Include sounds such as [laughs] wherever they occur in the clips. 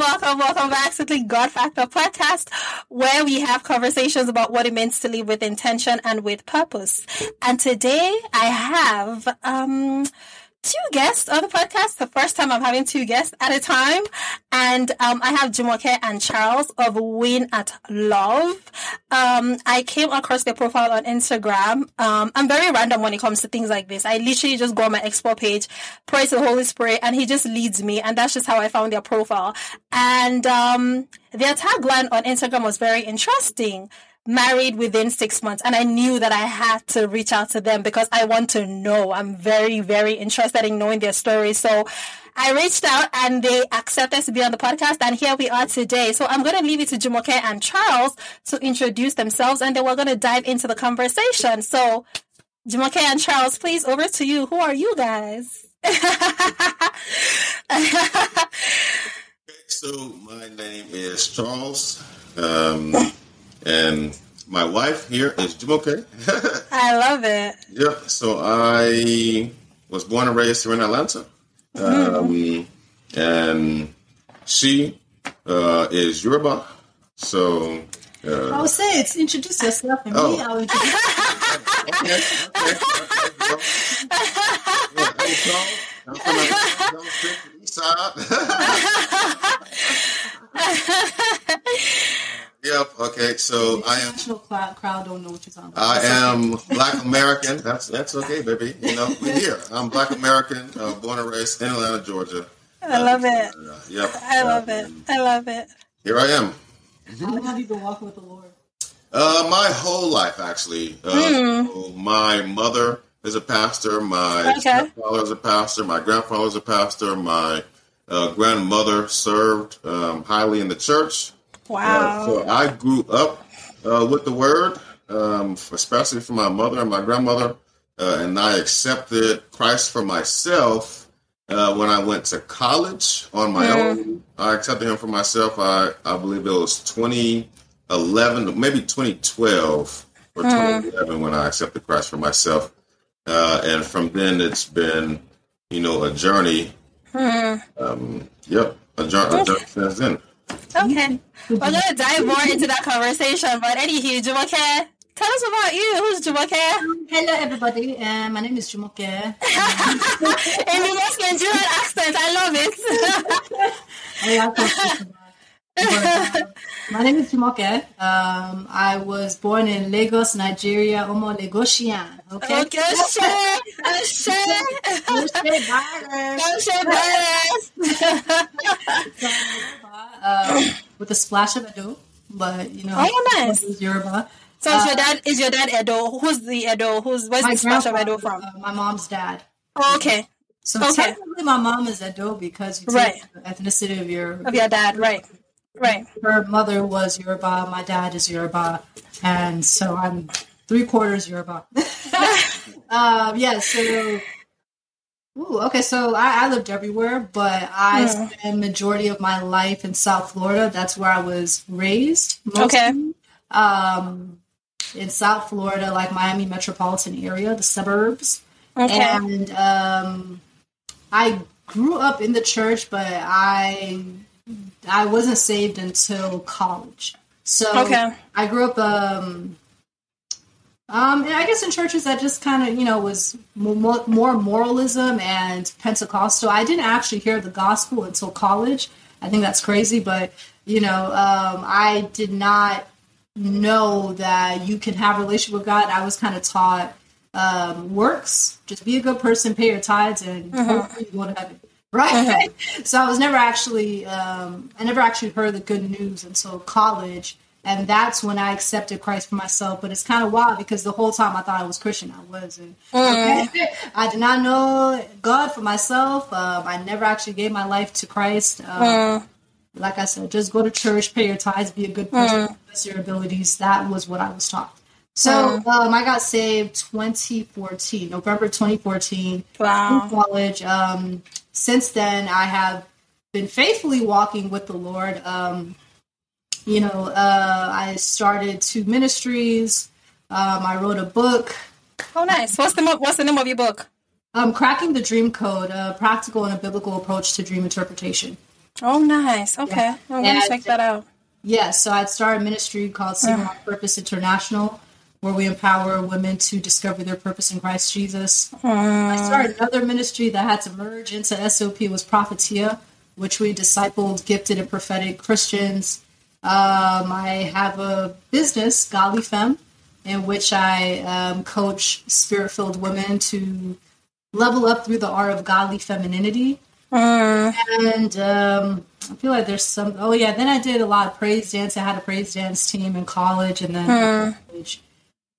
welcome, welcome back to the God Factor podcast, where we have conversations about what it means to live with intention and with purpose. And today I have um two guests on the podcast. The first time I'm having two guests at a time. And um, I have Jumoke and Charles of Wynn at Love. Um, I came across their profile on Instagram. Um, I'm very random when it comes to things like this. I literally just go on my explore page, pray to the Holy Spirit, and he just leads me. And that's just how I found their profile. And um, their tagline on Instagram was very interesting married within six months. And I knew that I had to reach out to them because I want to know. I'm very, very interested in knowing their story. So I reached out and they accepted to be on the podcast. And here we are today. So I'm going to leave it to Jumoke and Charles to introduce themselves and then we're going to dive into the conversation. So Jumoke and Charles, please over to you. Who are you guys? [laughs] [laughs] so my name is Charles. Um, and my wife here is Jumoke. I love it. Yeah. So I was born and raised here in Atlanta. Mm-hmm. Um, and she uh, is Yoruba. So. Uh, I would say it's introduce yourself and oh. me. I would introduce okay. Yep. Okay. So I am. Crowd, crowd don't know what you're talking about. I am Black American. That's that's okay, baby. You know, we're here. I'm Black American, uh, born and raised in Atlanta, Georgia. I love it. Uh, yep. I love it. I love it. Here I am. How long have you been walking with the Lord? Uh, my whole life, actually. Uh, mm. so my mother is a pastor. My okay. father is a pastor. My grandfather is a pastor. My uh, grandmother served um, highly in the church. Wow. Uh, so I grew up uh, with the word, um, especially from my mother and my grandmother, uh, and I accepted Christ for myself uh, when I went to college on my mm. own. I accepted Him for myself. I I believe it was 2011, maybe 2012 or mm. 2011 when I accepted Christ for myself, uh, and from then it's been, you know, a journey. Mm. Um, yep, a journey, a journey since then. Okay. [laughs] We're going to dive more into that conversation. But anywho, Jumoke, tell us about you. Who's Jumoke? Um, hello, everybody. Uh, my name is Jumoke. [laughs] In the most Nigerian accent. I love it. [laughs] I love uh, my name is Jumoke. Um, I was born in Lagos, Nigeria. Omo Lagosian. Okay. Okay. Oshe. Oshe. Oshe virus. Oshe virus. Um, with a splash of Edo, but you know, oh nice, Yoruba. So is your uh, dad is your dad Edo? Who's the Edo? Who's where's the splash of Edo from? Uh, my mom's dad. Oh, okay. So okay. technically, my mom is Edo because you right. the ethnicity of your of your dad, right? Right. Her mother was Yoruba. My dad is Yoruba, and so I'm three quarters Yoruba. um, [laughs] [laughs] yeah. So Ooh, okay. So I, I, lived everywhere, but I hmm. spent majority of my life in South Florida. That's where I was raised. Mostly. Okay. Um, in South Florida, like Miami metropolitan area, the suburbs. Okay. And um, I grew up in the church, but I I wasn't saved until college. So okay. I grew up um, um, and I guess in churches that just kind of, you know, was more, more moralism and Pentecostal. I didn't actually hear the gospel until college. I think that's crazy, but you know, um, I did not know that you can have a relationship with God. I was kind of taught um, works, just be a good person, pay your tithes, and mm-hmm. you go to heaven. Right. Mm-hmm. [laughs] so I was never actually, um, I never actually heard the good news until college and that's when I accepted Christ for myself. But it's kind of wild because the whole time I thought I was Christian, I wasn't. Mm. Okay? I did not know God for myself. Um, I never actually gave my life to Christ. Um, mm. Like I said, just go to church, pay your tithes, be a good person, mm. your abilities. That was what I was taught. So mm. um, I got saved 2014, November 2014. Wow. In college. Um, since then, I have been faithfully walking with the Lord. Um, you know, uh, I started two ministries. Um, I wrote a book. Oh, nice! What's the What's the name of your book? Um, cracking the dream code: a practical and a biblical approach to dream interpretation. Oh, nice. Okay, Yeah. I'm gonna check that out. Yeah, so I'd started a ministry called Single on Purpose International, where we empower women to discover their purpose in Christ Jesus. I started another ministry that had to merge into SOP was Prophetia, which we discipled gifted and prophetic Christians. Um, I have a business, Godly Femme, in which I um, coach spirit-filled women to level up through the art of godly femininity. And um, I feel like there's some. Oh yeah, then I did a lot of praise dance. I had a praise dance team in college, and then. college.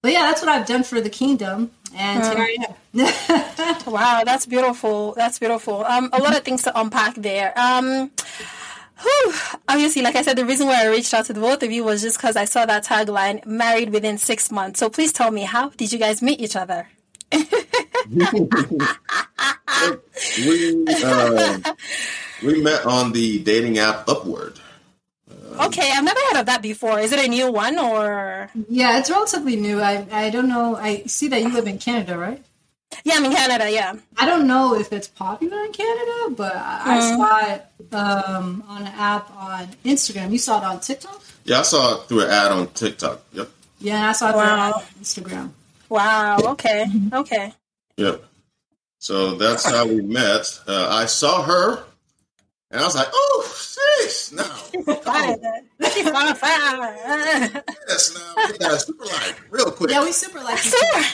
But yeah, that's what I've done for the kingdom, and here I am. [laughs] Wow, that's beautiful. That's beautiful. Um, a lot of things to unpack there. Um, whew, obviously, like I said, the reason why I reached out to the both of you was just because I saw that tagline, "Married within six months." So please tell me, how did you guys meet each other? [laughs] we uh, we met on the dating app Upward. Okay, I've never heard of that before. Is it a new one or? yeah, it's relatively new. I I don't know. I see that you live in Canada, right? Yeah, I'm in Canada. Yeah. I don't know if it's popular in Canada, but I, I saw it um, on an app on Instagram. You saw it on TikTok? Yeah, I saw it through an ad on TikTok. Yep, Yeah, and I saw it through an ad Wow. on Instagram. Wow. Okay. Okay. yep. So that's how we met. Uh, I saw her, and I was like, "Oh, sheesh! Now, Fine. Fine, fine. yes, now we got super like real quick." Yeah, we super like each other.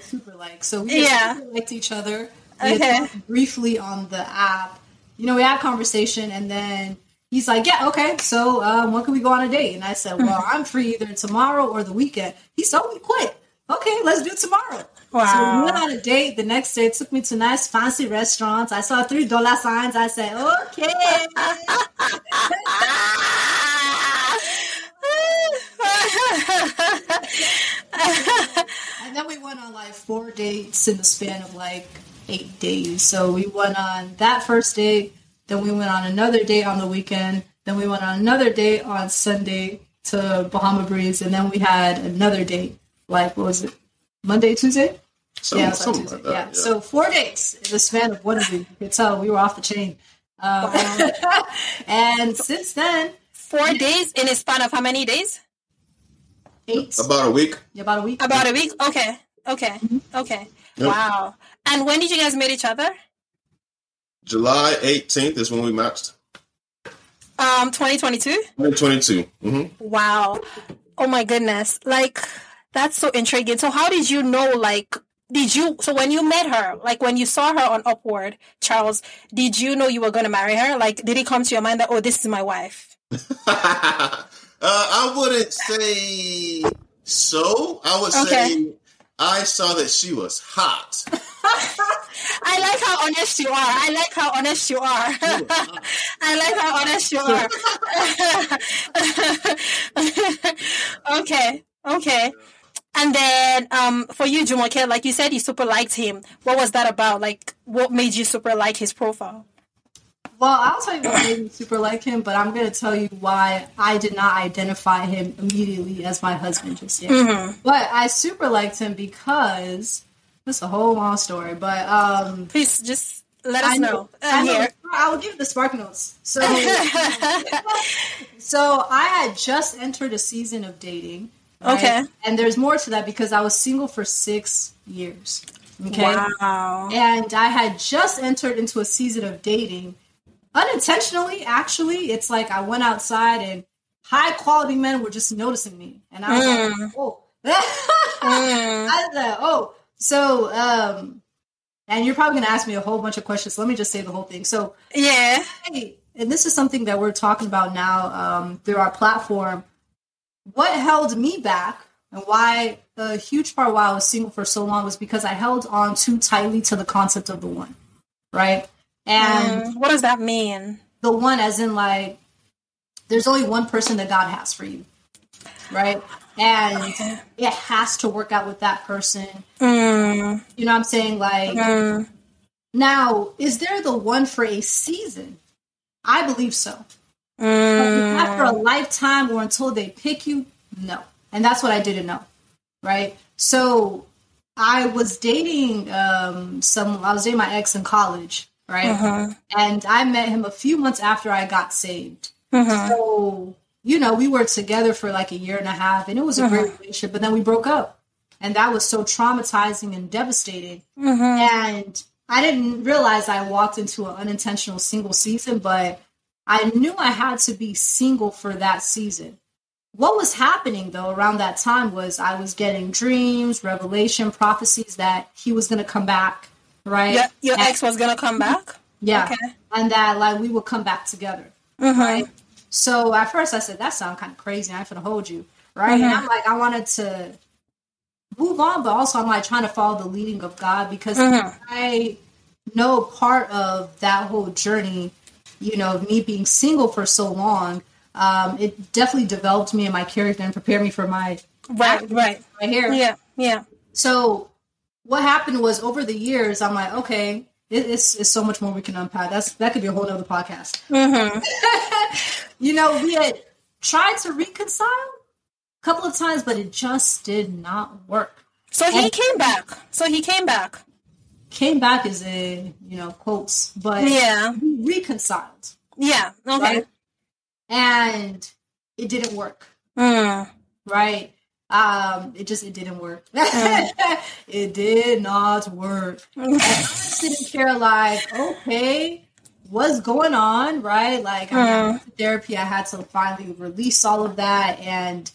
Super like. So we Yeah. super liked each other. We Okay. briefly on the app. You know, we had a conversation and then he's like, Yeah, okay, so um, when can we go on a date? And I said, Well, I'm free either tomorrow or the weekend. He said, we quit. Okay, let's do it tomorrow. So we went on a date. The next day, it took me to nice, fancy restaurants. I saw three dollar signs. I said, "Okay." [laughs] [laughs] [laughs] [laughs] And then we went on like four dates in the span of like eight days. So we went on that first date, then we went on another date on the weekend, then we went on another date on Sunday to Bahama Breeze, and then we had another date, like what was it? Monday, Tuesday? Some- yeah, it was on something Tuesday. like that. yeah. yeah. So four dates in the span of one week. You could tell we were off the chain. Um, [laughs] and since then, Four days in a span of how many days? Eight, about a week. about a week. About a week. Okay. Okay. Okay. Yep. Wow. And when did you guys meet each other? July 18th is when we matched. Um, 2022. 2022. hmm Wow. Oh my goodness. Like that's so intriguing. So how did you know like did you so when you met her, like when you saw her on Upward, Charles, did you know you were gonna marry her? Like did it come to your mind that oh this is my wife? [laughs] uh, I wouldn't say so. I would Okay. say I saw that she was hot. [laughs] I like how honest you are. I like how honest you are. [laughs] I like how honest you are. [laughs] okay, okay. And then um, for you, Jumoke, like you said, you super liked him. What was that about? Like, what made you super like his profile? Well, I'll tell you what made me super like him, but I'm going to tell you why I did not identify him immediately as my husband just yet. But I super liked him because that's a whole long story. But um, Please just let us I know. know, here. I will give the spark notes. So, so I had just entered a season of dating. right? Okay. and there's more to that because I was single for six years. Okay, Wow. and I had just entered into a season of dating unintentionally. Actually, it's like I went outside and high quality men were just noticing me, and I was like, [laughs] "Oh, [laughs] I said, oh." So, um, and you're probably gonna ask me a whole bunch of questions. Let me just say the whole thing. So, Yeah. hey, and this is something that we're talking about now um, through our platform. What held me back and why a huge part why I was single for so long was because I held on too tightly to the concept of the one, right? And Mm, what does that mean? the one, as in like, there's only one person that God has for you, right? And it has to work out with that person. Mm, You know what I'm saying? Like, mm, now, is there the one for a season? I believe so. mm. after a lifetime or until they pick you no and that's what i didn't know right so i was dating um some i was dating my ex in college right? Mhm. And I met him a few months after I got saved. Mhm. So, you know, we were together for like a year and a half and it was a great relationship, but then we broke up. And that was so traumatizing and devastating. Mhm. And I didn't realize I walked into an unintentional single season, but I knew I had to be single for that season. What was happening though around that time was I was getting dreams, revelation, prophecies that he was going to come back, right? Your, your And- ex was gonna come [laughs] back. yeah. Okay. And that like we would come back together. Mhm. Right. So at first I said, that sounds kind of crazy. I'm gonna hold you. Right. And I'm like, I wanted to move on, but also I'm like trying to follow the leading of God because Mhm. I know part of that whole journey, you know, of me being single for so long, um, it definitely developed me and my character and prepared me for my Right. Right. right here. Yeah. Yeah. So what happened was over the years, I'm like, okay, it, it's, it's so much more we can unpack. That's that could be a whole other podcast. Mhm. [laughs] you know, we had tried to reconcile a couple of times, but it just did not work. So he And- came back. So he came back. Came back as a you know quotes, but Yeah. we reconciled, Yeah. Okay. right? And it didn't work, Mm. right? Um, it just it didn't work. [laughs] it did not work. Sitting here like, okay, what's going on, right? Like, I went to therapy. I had to finally release all of that, and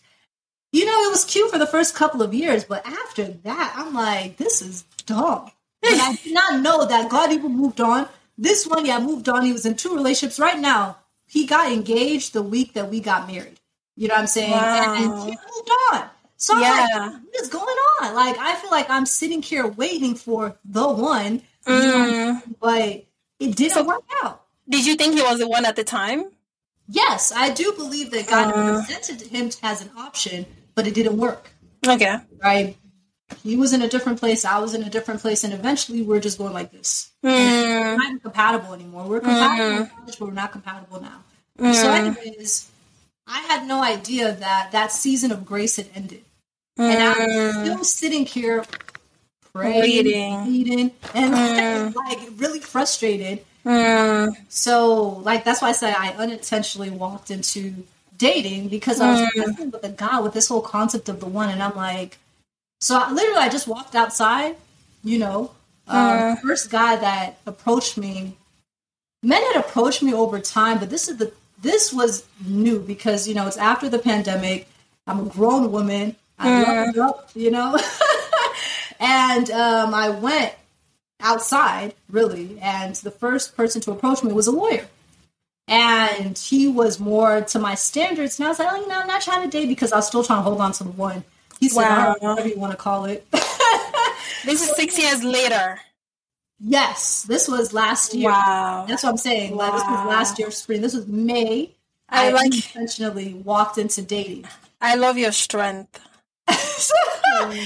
you know, it was cute for the first couple of years, but after that, I'm like, this is dumb. And I did not know that God even moved on. This one, yeah, moved on. He was in two relationships. Right now, he got engaged the week that we got married. You know what I'm saying? Wow. And he moved on. So Yeah. like, what is going on? Like, I feel like I'm sitting here waiting for the one, Mm. but it didn't work out. Did you think he was the one at the time? Yes, I do believe that God Uh. presented him as an option, but it didn't work. Okay. Right? He was in a different place. I was in a different place, and eventually we're just going like this. Mm. We're not compatible anymore. We're compatible, in college, but we're not compatible now. So, anyways, I had no idea that that season of grace had ended, and I'm still sitting here praying, reading, and [laughs] like really frustrated. Mm. So, like, that's why I said I unintentionally walked into dating because I was wrestling with the guy with this whole concept of the one, and I'm like, so I, literally, I just walked outside, you know. Um, First guy that approached me, men had approached me over time, but this is the this was new because you know it's after the pandemic. I'm a grown woman. I leveled up, you know, [laughs] and um, I went outside really, and the first person to approach me was a lawyer and he was more to my standards. And I was like, oh, know, I'm not trying to date because I was still trying to hold on to the one. He said, Wow. whatever you want to call it. [laughs] This is six years later. Yes, this was last year. Wow. That's what I'm saying. Like this was last year spring. This was May. I I, like- intentionally walked into dating. I love your strength. [laughs]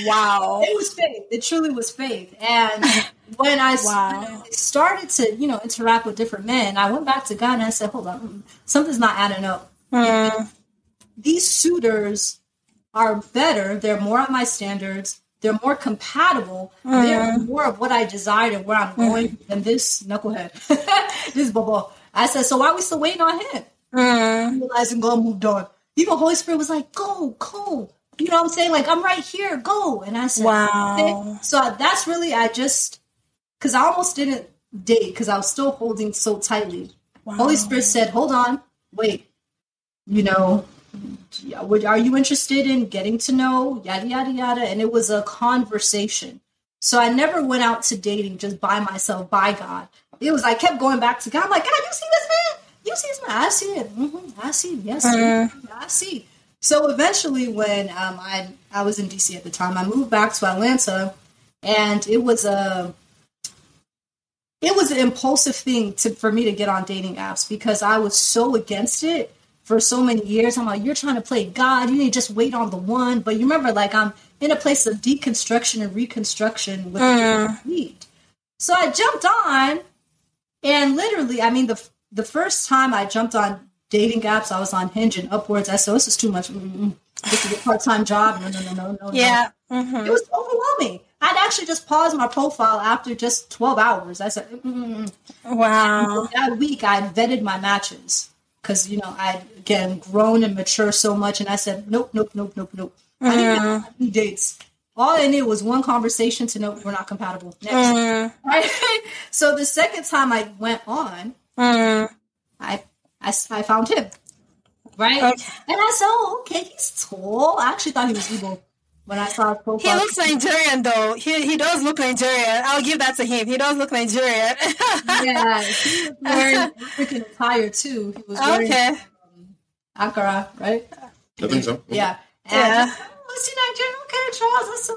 Wow. It was faith. It truly was faith. And [laughs] when I, Wow. when I started to, you know, interact with different men, I went back to God and I said, hold on, something's not adding up. Mm. these suitors are better. They're more on my standards. They're more compatible. They're more of what I desired and where I'm going than this knucklehead, [laughs] this bubble. I said, so why are we still waiting on him? Mm. Realizing God moved on. Even Holy Spirit was like, go, go. You know what I'm saying? Like, I'm right here, go. And I said, Wow. okay. So that's really, I just, because I almost didn't date because I was still holding so tightly. Holy Spirit said, hold on, wait. You know, would- are you interested in getting to know yada yada yada? And it was a conversation. So i never went out to dating just by myself by god. It was i kept going back to god. I'm like god you see this man? You see this man? I see it hmm i see it. yes i see. So eventually when um, I, I was in dc at the time i moved back to atlanta and it was a it was an impulsive thing to for me to get on dating apps because i was so against it for so many years. I'm like, you're trying to play God. You need to just wait on the one. But you remember, like, I'm in a place of deconstruction and reconstruction with Mm. need. So I jumped on, and literally, I mean, the the first time I jumped on dating apps, I was on Hinge and Upwards. I said, this is too much. Mm-mm. This is a part time job. No, no, no, no, no. no. Yeah. hmm It was overwhelming. I'd actually just paused my profile after just 12 hours. I said, mm wow. That week, I vetted my matches because, you know, I'd again grown and matured so much. And I said, nope, nope, nope, nope, nope. I didn't have any dates. All I needed was one conversation to know we're not compatible. Next. Mm, Right? [laughs] so the second time I went on, mm, I, I, I found him. Right? Okay. And I said, oh, okay, he's tall. I actually thought he was evil when I saw his he looks Nigerian though. He he does look Nigerian. I'll give that to him. He does look Nigerian. yeah, he was [laughs] wearing African attire too. He was wearing okay. Ankara, right? I think so. Yeah. And Yeah. oh, is he Nigerian? Okay, Charles. I said,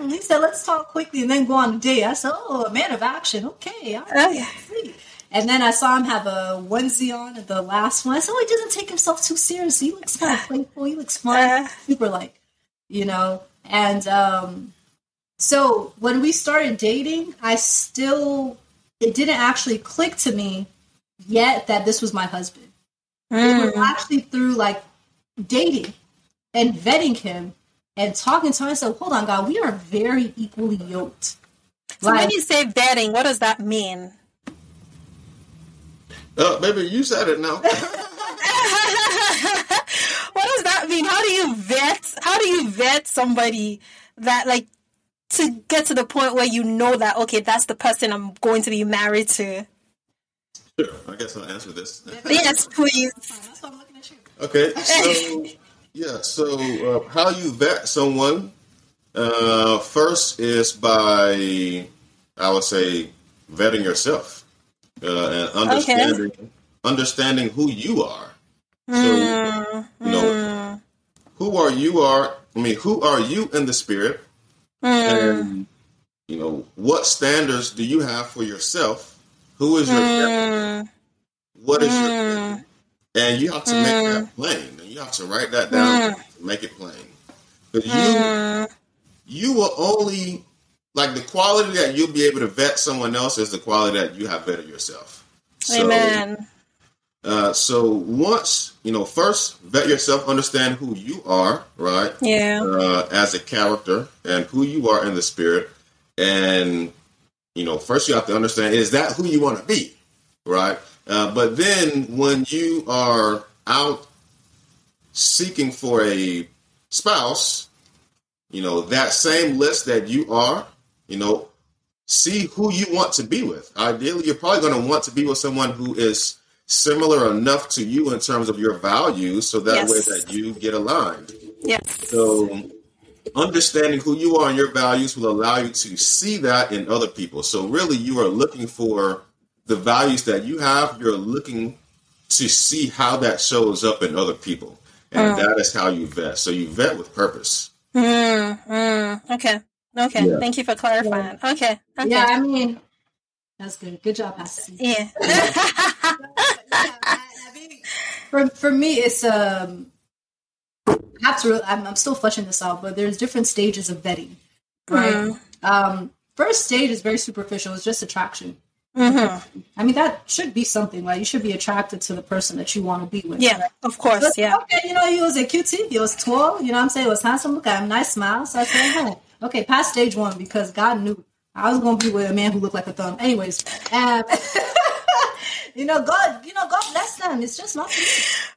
"Mhm." he said, let's talk quickly and then go on a date. I said, oh, a man of action. Okay. all right, Okay. sweet. And then I saw him have a onesie on at the last one. I said, oh, he doesn't take himself too seriously. He looks kind of [sighs] playful. He looks fun. Uh. Super like, you know. And um, so when we started dating, I still, it didn't actually click to me yet that this was my husband. It was Mm. actually through like dating and vetting him and talking to him. I said, hold on, God, we are very equally yoked. So Like, when you say vetting, what does that mean? Uh, baby, you said it now. [laughs] [laughs] what does that mean? How do you vet? How do you vet somebody that like to get to the point where you know that okay, that's the person I'm going to be married to? Sure, I guess I'll answer this. Yes, please. that's why I'm looking at you. Okay, so yeah, so uh, how you vet someone uh, first is by, I would say, vetting yourself uh, and understanding understanding who you are. So Mm, you know, who are you are. I mean, who are you in the spirit, mm, and you know what standards do you have for yourself? Who is your mm, what is your mm, and you have to make that plain. And you have to write that down to make it plain. Because you mm. you will only like the quality that you'll be able to vet someone else is the quality that you have vetted yourself. So, Amen. Uh, so once you know first vet yourself understand who you are right? Yeah. uh, as a character and who you are in the spirit. And you know first you have to understand is that who you want to be right? Uh, but then when you are out seeking for a spouse you know that same list that you are you know see who you want to be with. Ideally you're probably going to want to be with someone who is similar enough to you in terms of your values so that Yes. way that you get aligned Yes. so understanding who you are and your values will allow you to see that in other people. So really you are looking for the values that you have, you're looking to see how that shows up in other people. And that is how you vet. So you vet with purpose. Mm, mm. Okay. Okay. Yeah. Thank you for clarifying. Okay. Okay. Yeah, I mean, that's good. Good job, Pastor. Yeah. [laughs] [laughs] For for me, it's um. To. I'm, I'm still fleshing this out, but there's different stages of vetting, right? Mm. Um, first stage is very superficial. It's just attraction. Mhm. I mean, that should be something. Like you should be attracted to the person that you want to be with. Yeah. Of course. But, Yeah. Okay, you know, he was a cutie. He was tall. You know what I'm saying? He was handsome. Look at him. Nice smile. So I said, hey, okay, past stage one because God knew I was going to be with a man who looked like a thumb. Anyways, um, [laughs] [laughs] you know, God, you know, God bless them. It's just not.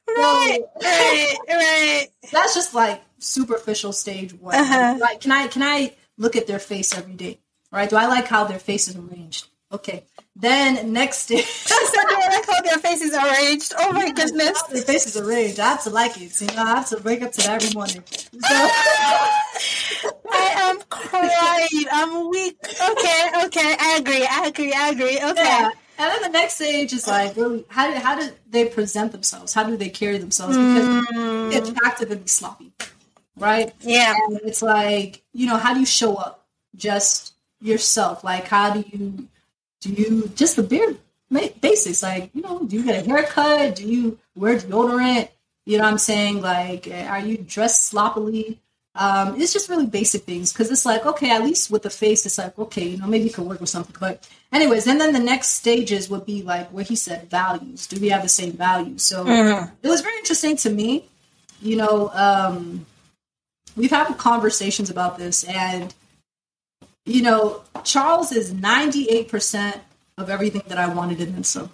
Right. Right. Right. That's just like superficial stage one. Uh-huh. Like, can I can I look at their face every day? Right? Do I like how their face is arranged? Okay. Then next stage. She said they like how their faces are arranged. Oh my goodness. Their face is arranged. I have to like it. You know, I have to wake up to that every morning. So, [laughs] I am [laughs] crying. I'm weak. Okay. Okay. I agree. I agree. I agree. Okay. yeah. And then the next stage is like, really, how do, how do they present themselves? How do they carry themselves? Because Mm, attractive and be sloppy, right? yeah. And it's like, you know, how do you show up? Just yourself. Like, how do you, do you, just the bare basics. Like, you know, do you get a haircut? Do you wear deodorant? You know what I'm saying? Like, are you dressed sloppily? Um, it's just really basic things because it's like, okay, at least with the face, it's like, okay, you know, maybe you could work with something. But, anyways, and then the next stages would be like what he said values. Do we have the same values? So, Mhm. it was very interesting to me. You know, um, we've had conversations about this, and you know, Charles is 98% of everything that I wanted in. The reason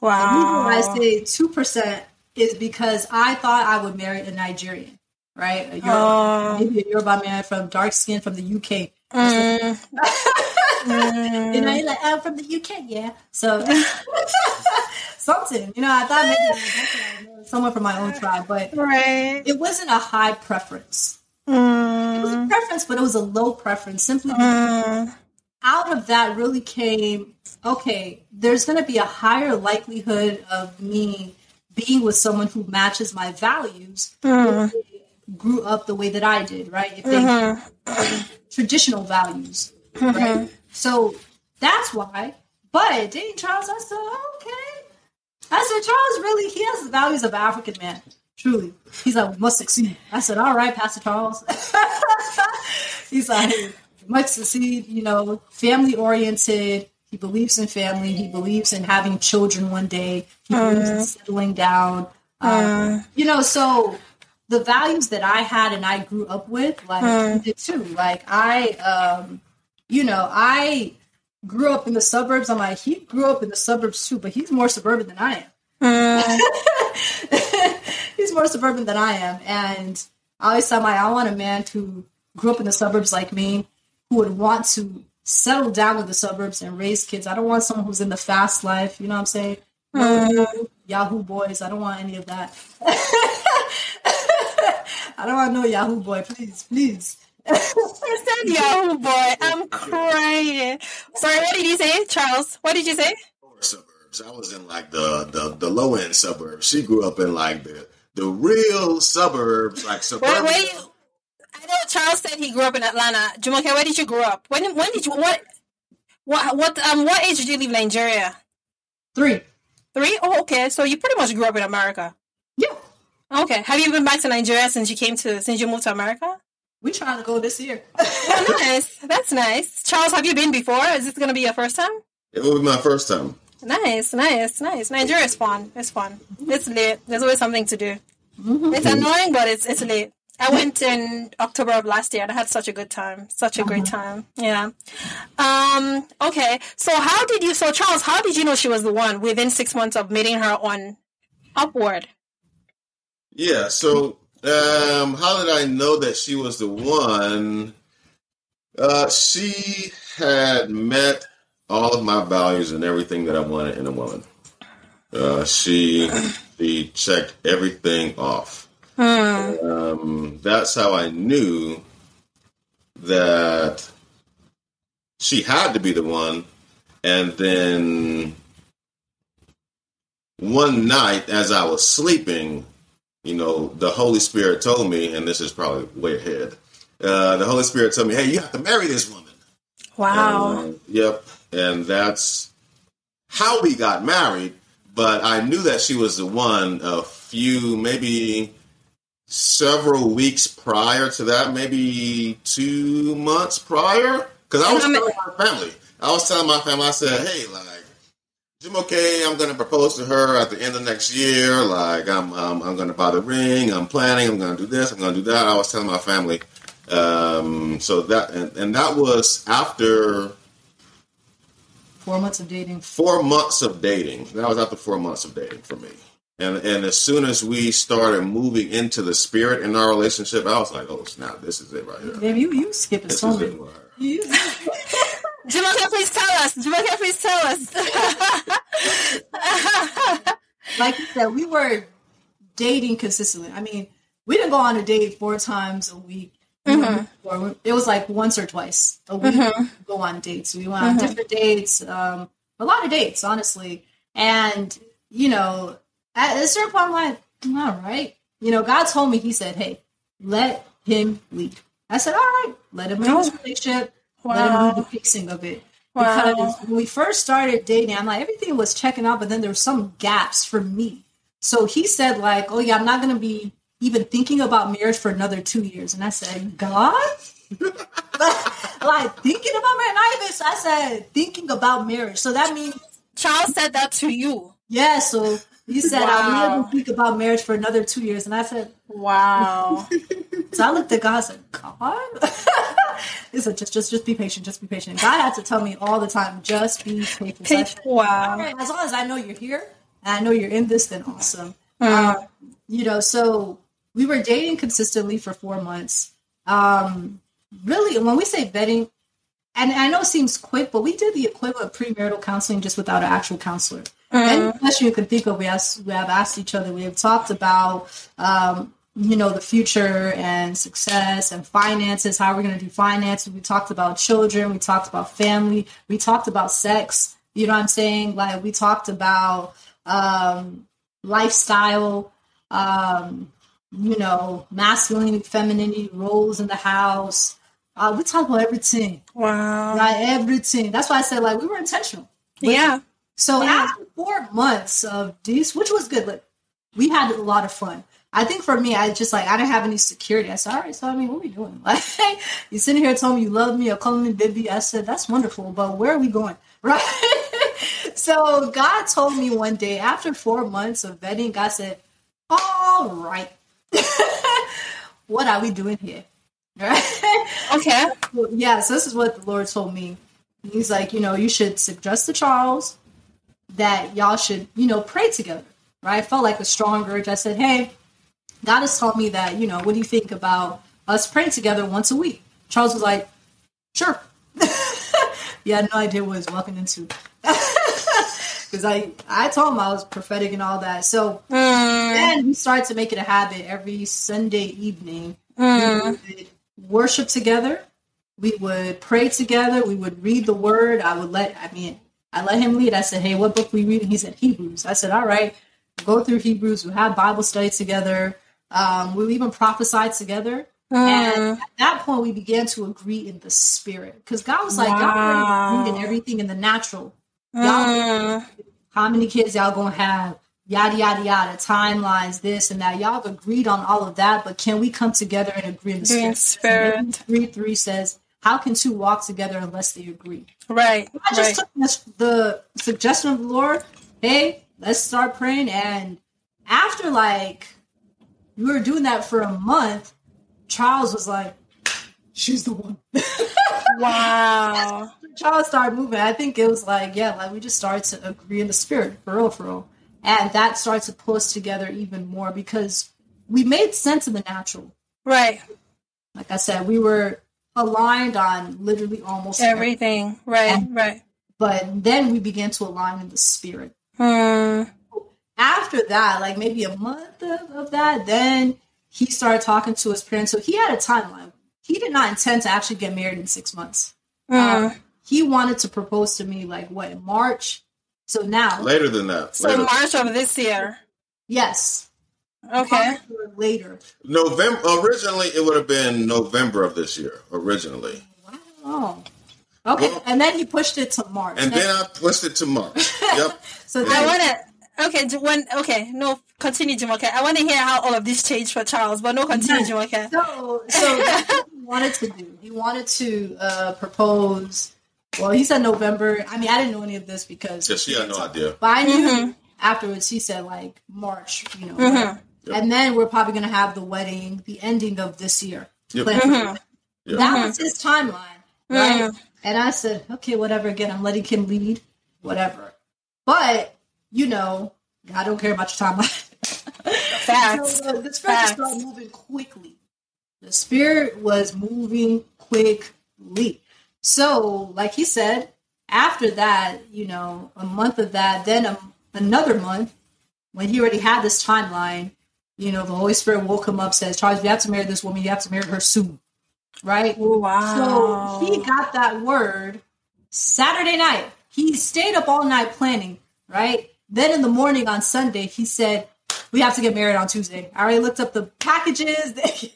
Wow. why I say 2% is because I thought I would marry a Nigerian, right? A Yoruba, Oh. maybe a Yoruba man from dark skin from the UK. Mm, [laughs] You know, like, I'm from the UK, yeah. So [laughs] [laughs] something, you know, I thought maybe that's what I know, someone from my own tribe, but right. it wasn't a high preference. It was Mm, a preference, but it was a low preference simply mm, out of that really came okay, there's going to be a higher likelihood of me being with someone who matches my values. mm, Grew up the way that I did, right? If they mm-hmm. [clears throat] traditional values, right? Mm-hmm. So that's why. But dating Charles, I said, okay. I said, Charles really, he has the values of an African man. Truly. He's like, must succeed. I said, all right, Pastor Charles. [laughs] He's like, must succeed, you know, family oriented. He believes in family. He believes in having children one day. He believes in mm-hmm. settling down. Um, mm-hmm. you know, so the values that I had and I grew up with, like hmm. he did too. Like I, um, you know, I grew up in the suburbs. I'm like, he grew up in the suburbs too, but he's more suburban than I am. Hmm. [laughs] he's more suburban than I am, and I always tell my I want a man who grew up in the suburbs like me, who would want to settle down with the suburbs and raise kids. I don't want someone who's in the fast life. You know what I'm saying? No Yahoo boys. I don't want any of that. [laughs] [laughs] I don't want no Yahoo boy. Please, please. I said Yahoo boy. I'm crying. Sorry, what did you say, Charles? What did you say? suburbs. I was in like the the, the low end suburbs. She grew up in like the the real suburbs, like [laughs] Where, suburban. where you? I know Charles said he grew up in Atlanta. Jumoke, where did you grow up? When when did you what what what um what age did you leave Nigeria? Three. Three? Oh, okay. So you pretty much grew up in America. Yeah. Okay. Have you been back to Nigeria since you came to since you moved to America? We trying to go this year. Oh, [laughs] nice. That's nice. Charles, have you been before? Is this gonna be your first time? It will be my first time. Nice, nice, nice. Nigeria is fun. It's fun. It's late. There's always something to do. It's annoying, but it's it's late. I went in October of last year and I had such a good time. Such a great time. Yeah. Um, okay. So how did you so Charles, how did you know she was the one within six months of meeting her on Upward? Yeah. So, um, how did I know that she was the one? Uh, she had met all of my values and everything that I wanted in a woman. Uh, she she checked everything off. Um, that's how I knew that she had to be the one. And then one night, as I was sleeping, you know, the Holy Spirit told me, and this is probably way ahead. Uh, the Holy Spirit told me, "Hey, you have to marry this woman." Wow. Uh, yep, and that's how we got married. But I knew that she was the one a few, maybe several weeks prior to that, maybe two months prior, because I was telling my family. I was telling my family, I said, "Hey, like." Jim, okay, I'm gonna propose to her at the end of next year. Like, I'm, I'm, I'm gonna buy the ring. I'm planning. I'm gonna do this. I'm gonna do that. I was telling my family. Um, so that, and, and that was after Four months of dating. four months of dating. That was after four months of dating for me. And and as soon as we started moving into the spirit in our relationship, I was like, oh snap, this is it right here. Baby, you you skipping This so many. it right here. You- Jumoke, please tell us. Jumoke, please tell us. [laughs] like you said, we were dating consistently. I mean, we didn't go on a date four times a week. Mm-hmm. Before. It was like once or twice a week. Mm-hmm. we Go on dates. We went on mm-hmm. different dates, um, a lot of dates, honestly. And you know, at a certain point, I'm like, mm, all right. You know, God told me. He said, "Hey, let him lead." I said, "All right, let him lead this oh. relationship. Let him Wow. lead the pacing of it." Wow. Because when we first started dating, I'm like, everything was checking out, but then there were some gaps for me. So he said, like, oh yeah, I'm not gonna be even thinking about marriage for another two years. And I said, God? [laughs] like thinking about marriage? Not even I said thinking about marriage. So that means Charles said that to you. yeah, so he said Wow. I'll never speak about marriage for another two years. And I said, Wow. [laughs] So I looked at God, I said, God? [laughs] he said, just, just, just be patient, just be patient. God had to tell me all the time, just be patient. I said, Wow. right, as long as I know you're here and I know you're in this, then awesome. Mm. Um, you know, so we were dating consistently for four months. Um, really, when we say vetting, and I know it seems quick, but we did the equivalent of premarital counseling just without an actual counselor. Any question you can think of, we asked, we have asked each other. We have talked about, um, you know, the future and success and finances. How we're going to do finances. We talked about children. We talked about family. We talked about sex. You know what I'm saying? Like we talked about um, lifestyle. Um, you know, masculinity, femininity, roles in the house. Uh, we talked about everything, Wow. Like Everything. That's why I said like we were intentional. Yeah. So Yeah. after four months of these, which was good, like we had a lot of fun. I think for me, I just like I didn't have any security. I said, all right, so I mean, what are we doing? [laughs] Like you sitting here telling me you love me or calling me baby. I said, that's wonderful, but where are we going? [laughs] Right. so God told me one day after four months of vetting, God said, All right. [laughs] what are we doing here? Right? Okay. Yeah, so this is what the Lord told me. He's like, you know, you should suggest to Charles that y'all should, you know, pray together. Right? I felt like a strong urge. I said, hey, God has told me that, you know, what do you think about us praying together once a week? Charles was like, sure. [laughs] yeah, had no idea what he was walking into. [laughs] Because I, I told him I was prophetic and all that. So Mm. then we started to make it a habit every Sunday evening. Mm. We would worship together. We would pray together. We would read the word. I would let, I mean, I let him lead. I said, hey, what book we reading? He said, Hebrews. I said, all right, go through Hebrews. We'll have Bible study together. Um, we'll even prophesy together. And at that point, we began to agree in the spirit. Because God was like, y'all already agreed in everything in the natural. Y'all Mm. how many kids y'all gonna have, yada yada yada, timelines, this and that. Y'all have agreed on all of that, but can we come together and agree in the spirit? spirit. Three three says, How can two walk together unless they agree? Right. I just Right. took this, the suggestion of the Lord, hey, let's start praying. And after like we were doing that for a month, Charles was like, She's the one. [laughs] Wow. Charles started moving. I think it was like, yeah, like we just started to agree in the spirit, for real, for real. And that started to pull us together even more because we made sense in the natural. Right. Like I said, we were aligned on literally almost everything. Everything. Right. And- Right. But then we began to align in the spirit. Mm. After that, like maybe a month of, of that, then he started talking to his parents. So he had a timeline. He did not intend to actually get married in six months. Mm. Um, he wanted to propose to me like what March. So now, Later than that. so Later. March of this year. yes, Okay. Later. November. Originally, it would have been November of this year. Originally, Oh, okay. Well- and then he pushed it to March. and then I pushed it to March. [laughs] Yep. so I then, want to. Okay, Ju- when okay, no, continue, Jumoke. I want to hear how all of this changed for Charles, but no, continue, Jumoke. so so [laughs] that's what he wanted to do. He wanted to uh, propose. Well, he said November. I mean, I didn't know any of this because Yeah, she had no idea. But I knew Mm-hmm. afterwards he said like March, you know. Whatever. And then we're probably gonna have the wedding, the ending of this year. Yep. Plan- [laughs] Mm-hmm. Yep. That was his timeline, right? And I said, okay, whatever. Again, I'm letting him lead, whatever. But you know, I don't care about your timeline. [laughs] Facts. [laughs] So the, the spirit Facts. started moving quickly. The spirit was moving quickly. So, like he said, after that, you know, a month of that, then a, another month, when he already had this timeline, you know, the Holy Spirit woke him up, says, Charles, you have to marry this woman, you have to marry her soon. Right? Wow. So he got that word Saturday night. He stayed up all night planning, right? Then in the morning on Sunday, he said, We have to get married on Tuesday. I already looked up the packages. [laughs]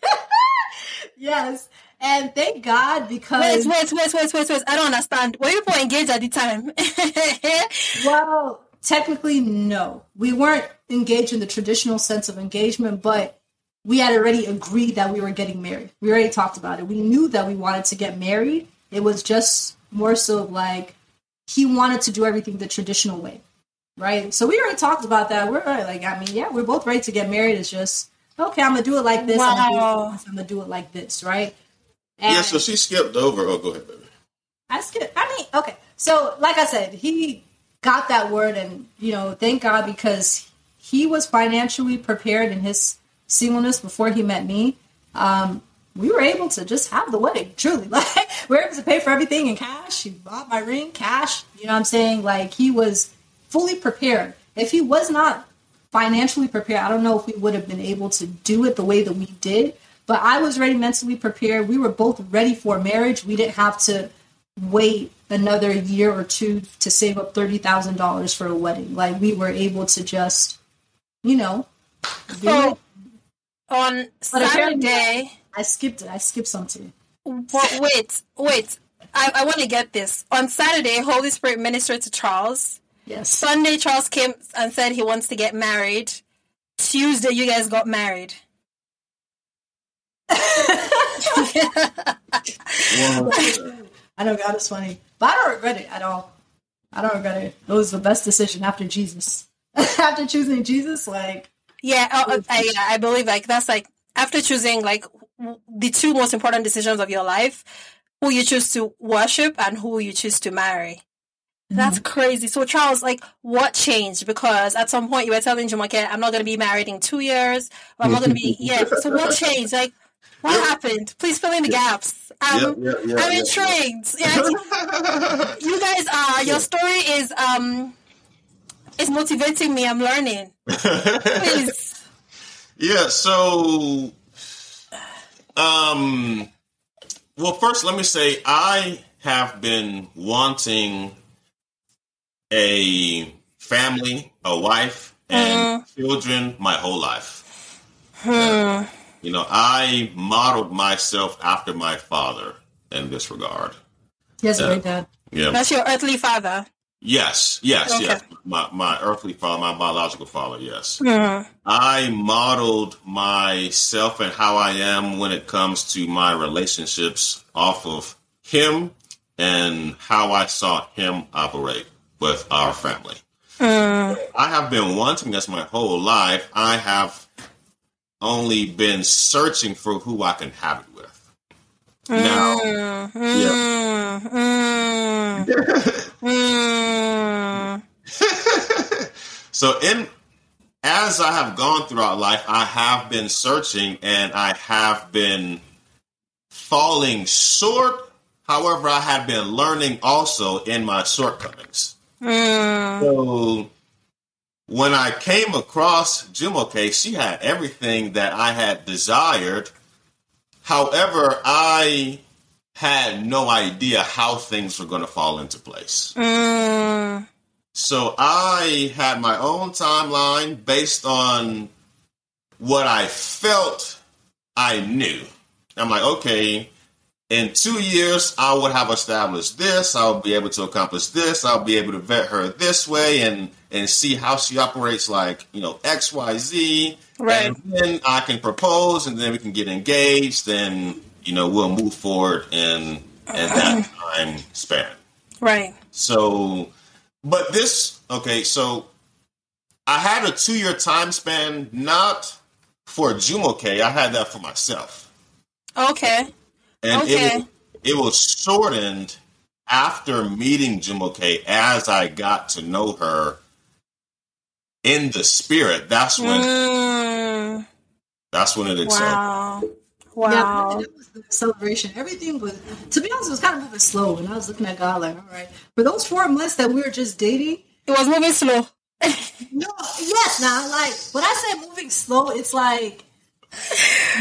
yes. And thank God Wait, because, wait, wait, wait, wait, wait. I don't understand. Were you people engaged at the time? [laughs] well, technically, no. We weren't engaged in the traditional sense of engagement, but we had already agreed that we were getting married. We already talked about it. We knew that we wanted to get married. It was just more so like he wanted to do everything the traditional way, right? So we already talked about that. We're like, I mean, yeah, we're both ready to get married. It's just okay, I'm gonna do it like this. I'm, gonna do it like this, I'm gonna do it like this, right? Yeah, so she skipped over. Oh, go ahead, baby. I skipped. I mean, okay. So, like I said, he got that word, and you know, thank God because he was financially prepared in his singleness before he met me. Um, we were able to just have the wedding. Truly, [laughs] like we were able to pay for everything in cash. He bought my ring, cash. You know what I'm saying? Like he was fully prepared. If he was not financially prepared, I don't know if we would have been able to do it the way that we did. But I was ready mentally prepared. We were both ready for marriage. We didn't have to wait another year or two to save up thirty thousand dollars for a wedding. Like we were able to just, you know, So on But Saturday, I skipped it. I skipped something. But wait, wait. I, I want to get this. On Saturday, Holy Spirit ministered to Charles. Yes. Sunday, Charles came and said he wants to get married. Tuesday, you guys got married. [laughs] [laughs] I know God is funny, but I don't regret it at all. I don't regret it. It was the best decision after Jesus. [laughs] after choosing Jesus, like Yeah, oh, I, I, yeah, I believe like that's like after choosing like w- the two most important decisions of your life, who you choose to worship and who you choose to marry. That's mm-hmm. crazy. So Charles, like, what changed? Because at some point you were telling Jumoke, I'm not going to be married in two years. Or I'm not going to be, [laughs] yeah. So what changed? Like, what happened? Please fill in the gaps. Um, yeah, I'm intrigued. Yeah, [laughs] you guys are, your story is, um, is motivating me. I'm learning. Please. [laughs] Yeah, so um well first let me say I have been wanting a family, a wife, and children my whole life. Hmm. You know, I modeled myself after my father in this regard. Yes, has a Yeah. great dad. Yeah. That's your earthly father. Yes, yes, Okay. yes. My my earthly father, my biological father, yes. Hmm. I modeled myself and how I am when it comes to my relationships off of him and how I saw him operate with our family. I have been wanting this my whole life. I have only been searching for who I can have it with. Now, yeah. Mm, mm, mm. So in as I have gone throughout life, I have been searching and I have been falling short. However, I have been learning also in my shortcomings. Mm. So when I came across Jumoke, she had everything that I had desired. However, I had no idea how things were going to fall into place. Mm. So I had my own timeline based on what I felt I knew. I'm like, okay, in two years, I would have established this. I'll be able to accomplish this. I'll be able to vet her this way and and see how she operates, like you know X, Y, Z. Right. And then I can propose, and then we can get engaged, Then, you know we'll move forward in in that [clears throat] time span. Right. So, but this, okay, so I had a two year time span, not for Jumoke, I had that for myself. Okay. And Okay. it, it was shortened after meeting Jumoke as I got to know her in the spirit. That's when, Mm. that's when it accelerated. Wow. Yeah, Wow. that was the celebration. Everything was, to be honest, it was kind of moving slow. And I was looking at God like, all right, for those four months that we were just dating, It was moving slow. [laughs] no, yes, now, like, when I say moving slow, it's like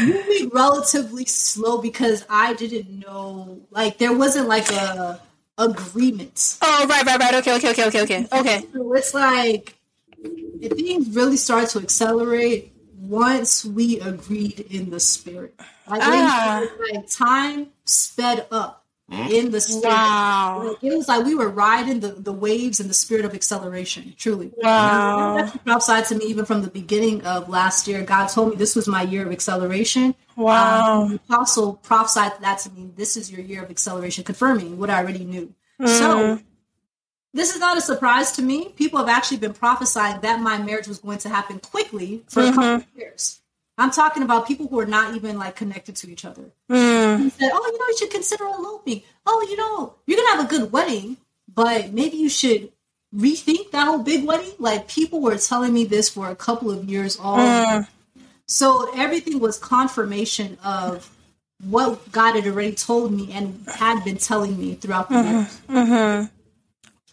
moving relatively slow because I didn't know, like, there wasn't like a agreement. Oh, right, right, right. Okay, okay, okay, okay, okay. Okay. So it's like things really start to accelerate once we agreed in the spirit. Like, Ah. like time sped up in the spirit. Wow. Like, it was like we were riding the, the waves in the spirit of acceleration, truly. Wow. And That prophesied to me even from the beginning of last year. God told me this was my year of acceleration. Wow. Um, the apostle prophesied that to me. This is your year of acceleration, confirming what I already knew. Mm. So this is not a surprise to me. People have actually been prophesying that my marriage was going to happen quickly for a couple of years. I'm talking about people who are not even like connected to each other. Mm. He said, "Oh, you know, you should consider eloping. Oh, you know, you're gonna have a good wedding, but maybe you should rethink that whole big wedding." Like people were telling me this for a couple of years all. Mm. So everything was confirmation of what God had already told me and had been telling me throughout the years. Mm-hmm.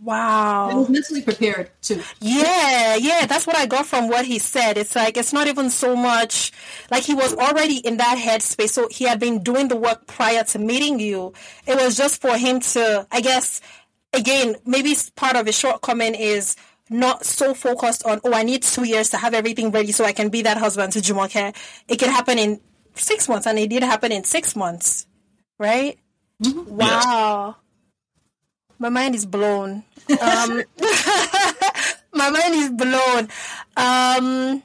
I Wow. was mentally prepared too. Yeah, yeah, that's what I got from what he said. It's like it's not even so much like he was already in that headspace. So he had been doing the work prior to meeting you. It was just for him to, I guess, again, maybe s- part of his shortcoming is not so focused on, oh, I need two years to have everything ready so I can be that husband to Jumoke. It can happen in six months, and it did happen in six months, right? Mm-hmm. Wow. My mind is blown. Um, [laughs] my mind is blown. Um,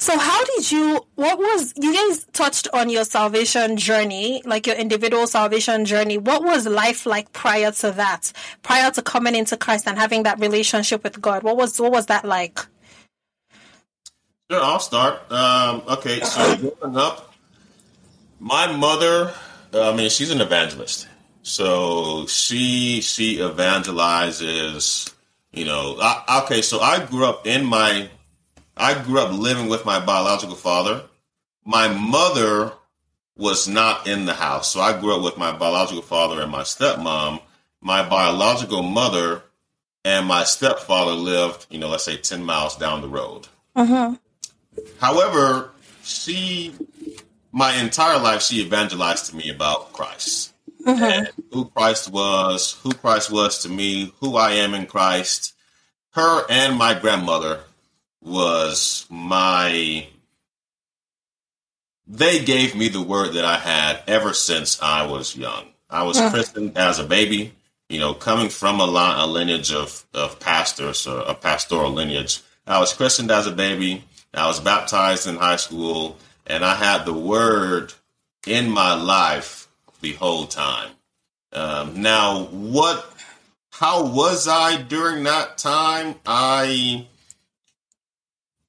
so how did you, what was, you guys touched on your salvation journey, like your individual salvation journey. What was life like prior to that? Prior to coming into Christ and having that relationship with God? What was, what was that like? Sure, I'll start. Um, okay, so growing up, my mother, I mean, she's an evangelist. So she she evangelizes. You know, I, okay. So I grew up in my, I grew up living with my biological father. My mother was not in the house, so I grew up with my biological father and my stepmom. My biological mother and my stepfather lived, you know, let's say ten miles down the road. Mm-hmm. However, she, my entire life, she evangelized to me about Christ Mm-hmm. and who Christ was, who Christ was to me, who I am in Christ. Her and my grandmother was my. They gave me the word that I had ever since I was young. I was mm-hmm. christened as a baby, you know, coming from a, line, a lineage of, of pastors, or a pastoral lineage. I was christened as a baby. I was baptized in high school, and I had the word in my life the whole time. Um, now, what? How was I during that time? I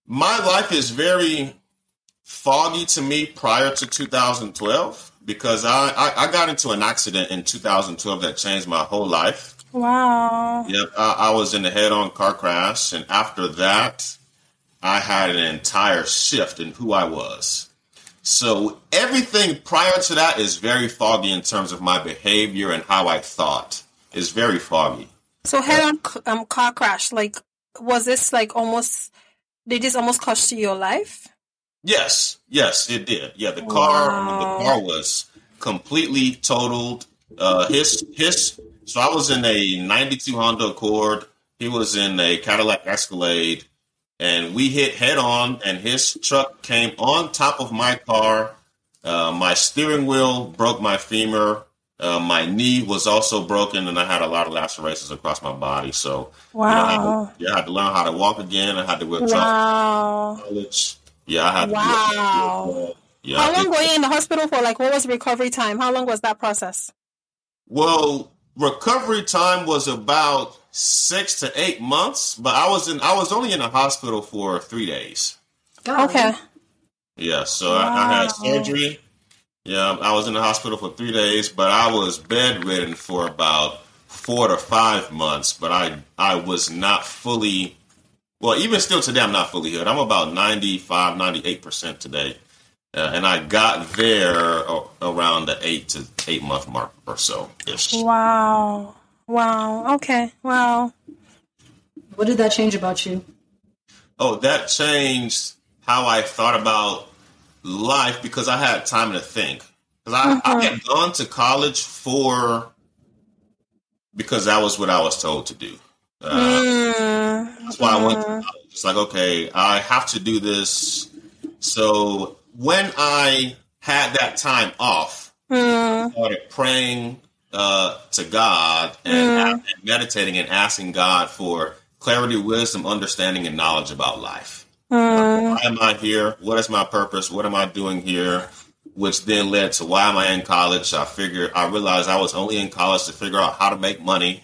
my life is very foggy to me prior to 2012 because I, I, I got into an accident in 2012 that changed my whole life. Wow. Yep, I, I was in a head-on car crash, and after that, I had an entire shift in who I was. So everything prior to that is very foggy in terms of my behavior and how I thought. Is very foggy. So head on um, car crash, like, was this like almost, did this almost cost you your life? Yes, yes, it did. Yeah, the car, Wow. the car was completely totaled. Uh, his his. So I was in a '92 Honda Accord. He was in a Cadillac Escalade, and we hit head on. And his truck came on top of my car. Uh, my steering wheel broke my femur. Uh, my knee was also broken, and I had a lot of lacerations across my body. So, you know, I had, to, yeah, I had to learn how to walk again. I had to wear Wow. college. Yeah, I had to. Wow. Yeah. How long were you in the hospital for? Like, what was recovery time? How long was that process? well, recovery time was about six to eight months, but I was in. I was only in the hospital for three days. God. Okay. Yeah, so I, I had surgery. Yeah, I was in the hospital for three days, but I was bedridden for about four to five months. But I I was not fully. Well, even still today, I'm not fully healed. I'm about 95, 98 percent today, uh, and I got there a- around the eight to eight month mark or so ish. Wow. Wow. Okay. Wow. What did that change about you? Oh, that changed how I thought about life because I had time to think. Because I, I had gone to college for because that was what I was told to do. Uh, Mm. that's why I went to college. It's like, okay, I have to do this. So when I had that time off, Mm. I started praying uh, to God and, and meditating and asking God for clarity, wisdom, understanding, and knowledge about life. Mm. Why am I here? What is my purpose? What am I doing here? Which then led to why am I in college? I figured I realized I was only in college to figure out how to make money.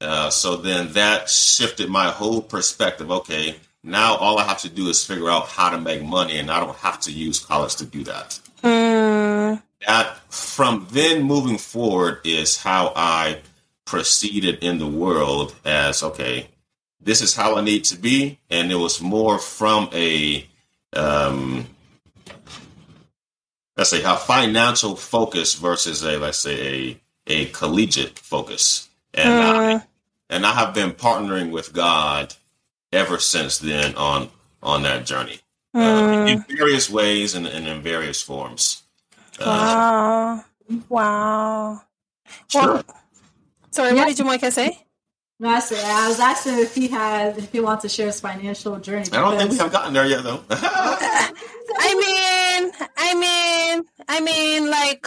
Uh, so then that shifted my whole perspective. Okay, now all I have to do is figure out how to make money, and I don't have to use college to do that. That from then moving forward is how I proceeded in the world as okay, this is how I need to be, and it was more from a um, let's say a financial focus versus a let's say a a collegiate focus, and I, mm, and I have been partnering with God ever since then on on that journey uh, mm. in various ways and, and in various forms. Uh, Wow. Wow. sure. Well, sorry, Yeah. what did you Monica say? No, I said I was asking if he had if he wants to share his financial journey. I don't think we have gotten there yet, though. [laughs] I mean, I mean, I mean, like,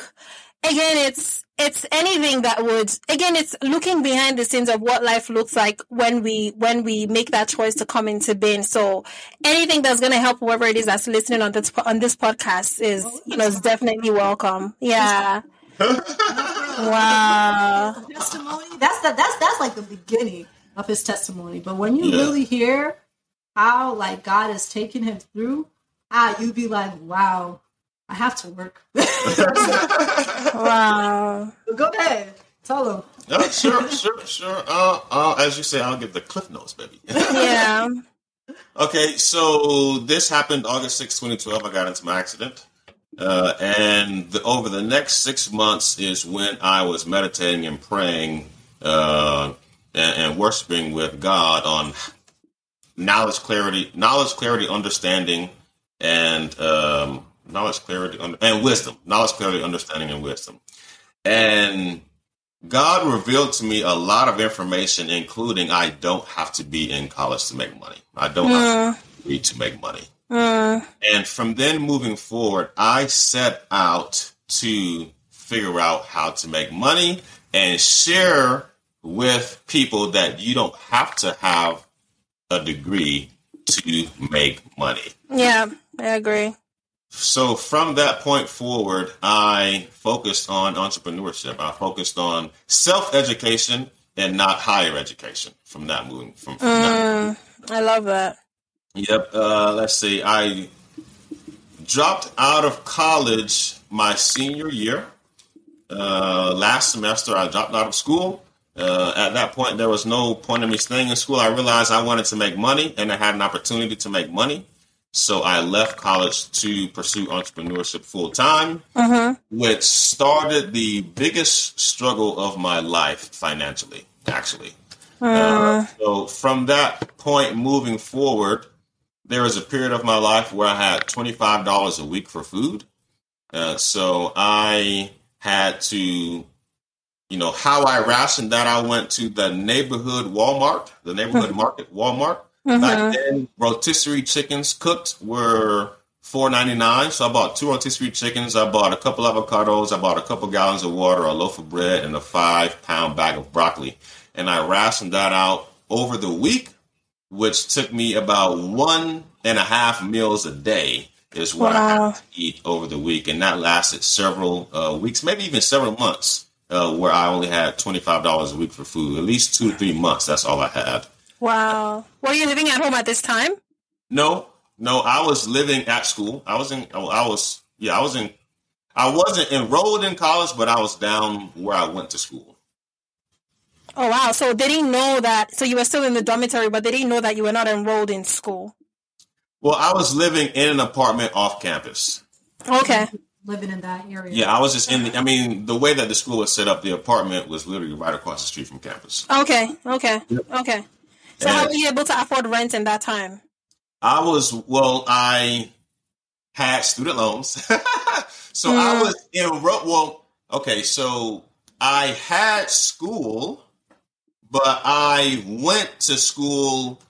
again, it's, it's anything that would, again, it's looking behind the scenes of what life looks like when we, when we make that choice to come into being. So anything that's going to help whoever it is that's listening on this, on this podcast is, you know, is definitely welcome. Yeah. [laughs] Wow. testimony. That's the, that's that's like the beginning of his testimony. But when you Yeah. really hear how like God has taken him through, ah, you'd be like, wow, I have to work. [laughs] Wow. Go ahead, tell them. Uh, sure, sure, sure. Uh, uh, as you say, I'll give the cliff notes, baby. Yeah. [laughs] okay, so this happened August 6, 2012. I got into my accident. Uh, and the, over the next six months is when I was meditating and praying uh, and, and worshiping with God on knowledge, clarity, knowledge, clarity, understanding, and um, knowledge, clarity, and wisdom. Knowledge, clarity, understanding, and wisdom. And God revealed to me a lot of information, including I don't have to be in college to make money. I don't have to be to make money. Mm, And from then moving forward, I set out to figure out how to make money and share with people that you don't have to have a degree to make money. yeah, I agree. So from that point forward, I focused on entrepreneurship. I focused on self education and not higher education. From that moving from, from that. Mm, I love that. Yep. Uh, let's see. I dropped out of college my senior year. Uh, last semester, I dropped out of school. Uh, at that point, there was no point in me staying in school. I realized I wanted to make money, and I had an opportunity to make money. So I left college to pursue entrepreneurship full time, which started the biggest struggle of my life financially, actually. Uh, so from that point moving forward, there was a period of my life where I had $25 a week for food. Uh, so I had to, you know, how I rationed that, I went to the neighborhood Walmart, the neighborhood market Walmart. Back then, rotisserie chickens cooked were four ninety nine. So I bought two rotisserie chickens. I bought a couple avocados. I bought a couple gallons of water, a loaf of bread, and a five pound bag of broccoli. And I rationed that out over the week, which took me about one and a half meals a day. Is what I had to eat over the week, and that lasted several uh, weeks, maybe even several months, uh, where I only had twenty five dollars a week for food. At least two to three months. That's all I had. Wow. Were you living at home at this time? No, no, I was living at school. I was in. oh, I was yeah. I was in. I wasn't enrolled in college, but I was down where I went to school. Oh wow! So they didn't know that. So you were still in the dormitory, but they didn't know that you were not enrolled in school. Well, I was living in an apartment off campus. Okay. Living in that area. Yeah, I was just in the. I mean, the way that the school was set up, the apartment was literally right across the street from campus. Okay. Okay. Okay. So how were you able to afford rent in that time? I was well. I had student loans, [laughs] so I hmm. was enrolled. Well, okay, so I had school, but I went to school.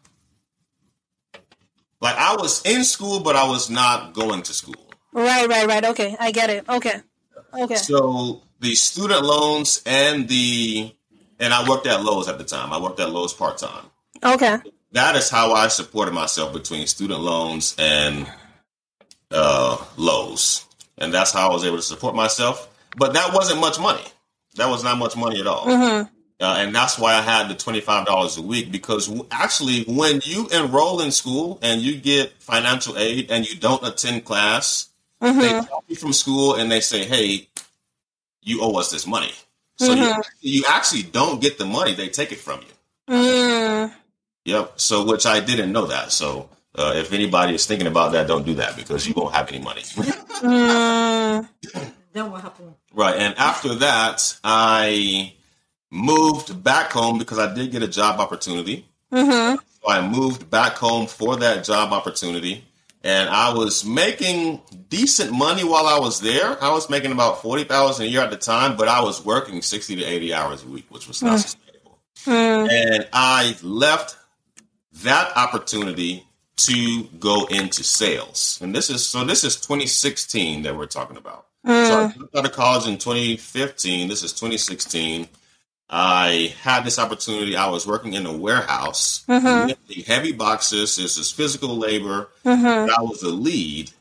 Like I was in school, but I was not going to school. Right. Right. Right. Okay. I get it. Okay. Okay. So the student loans and the and I worked at Lowe's at the time. I worked at Lowe's part time. Okay. that is how I supported myself between student loans and uh, Lowe's, and that's how I was able to support myself. But that wasn't much money. That was not much money at all. Mm-hmm. Uh, and that's why I had the $25 a week because w- actually, when you enroll in school and you get financial aid and you don't attend class, they call you from school and they say, hey, you owe us this money. So you, you actually don't get the money, they take it from you. Mm. Yep. So, which I didn't know that. So, uh, if anybody is thinking about that, don't do that because you won't have any money. Mm. [laughs] Then what happened? right. And after that, I moved back home because I did get a job opportunity. Mm-hmm. So I moved back home for that job opportunity. And I was making decent money while I was there. I was making about forty thousand a year at the time, but I was working sixty to eighty hours a week, which was not sustainable. Mm. And I left that opportunity to go into sales. And this is so this is 2016 that we're talking about. Hmm. So I dropped out of college in 2015. This is 2016. I had this opportunity. I was working in a warehouse, mm-hmm. lifting heavy boxes. This is physical labor. Mm-hmm. I was a lead,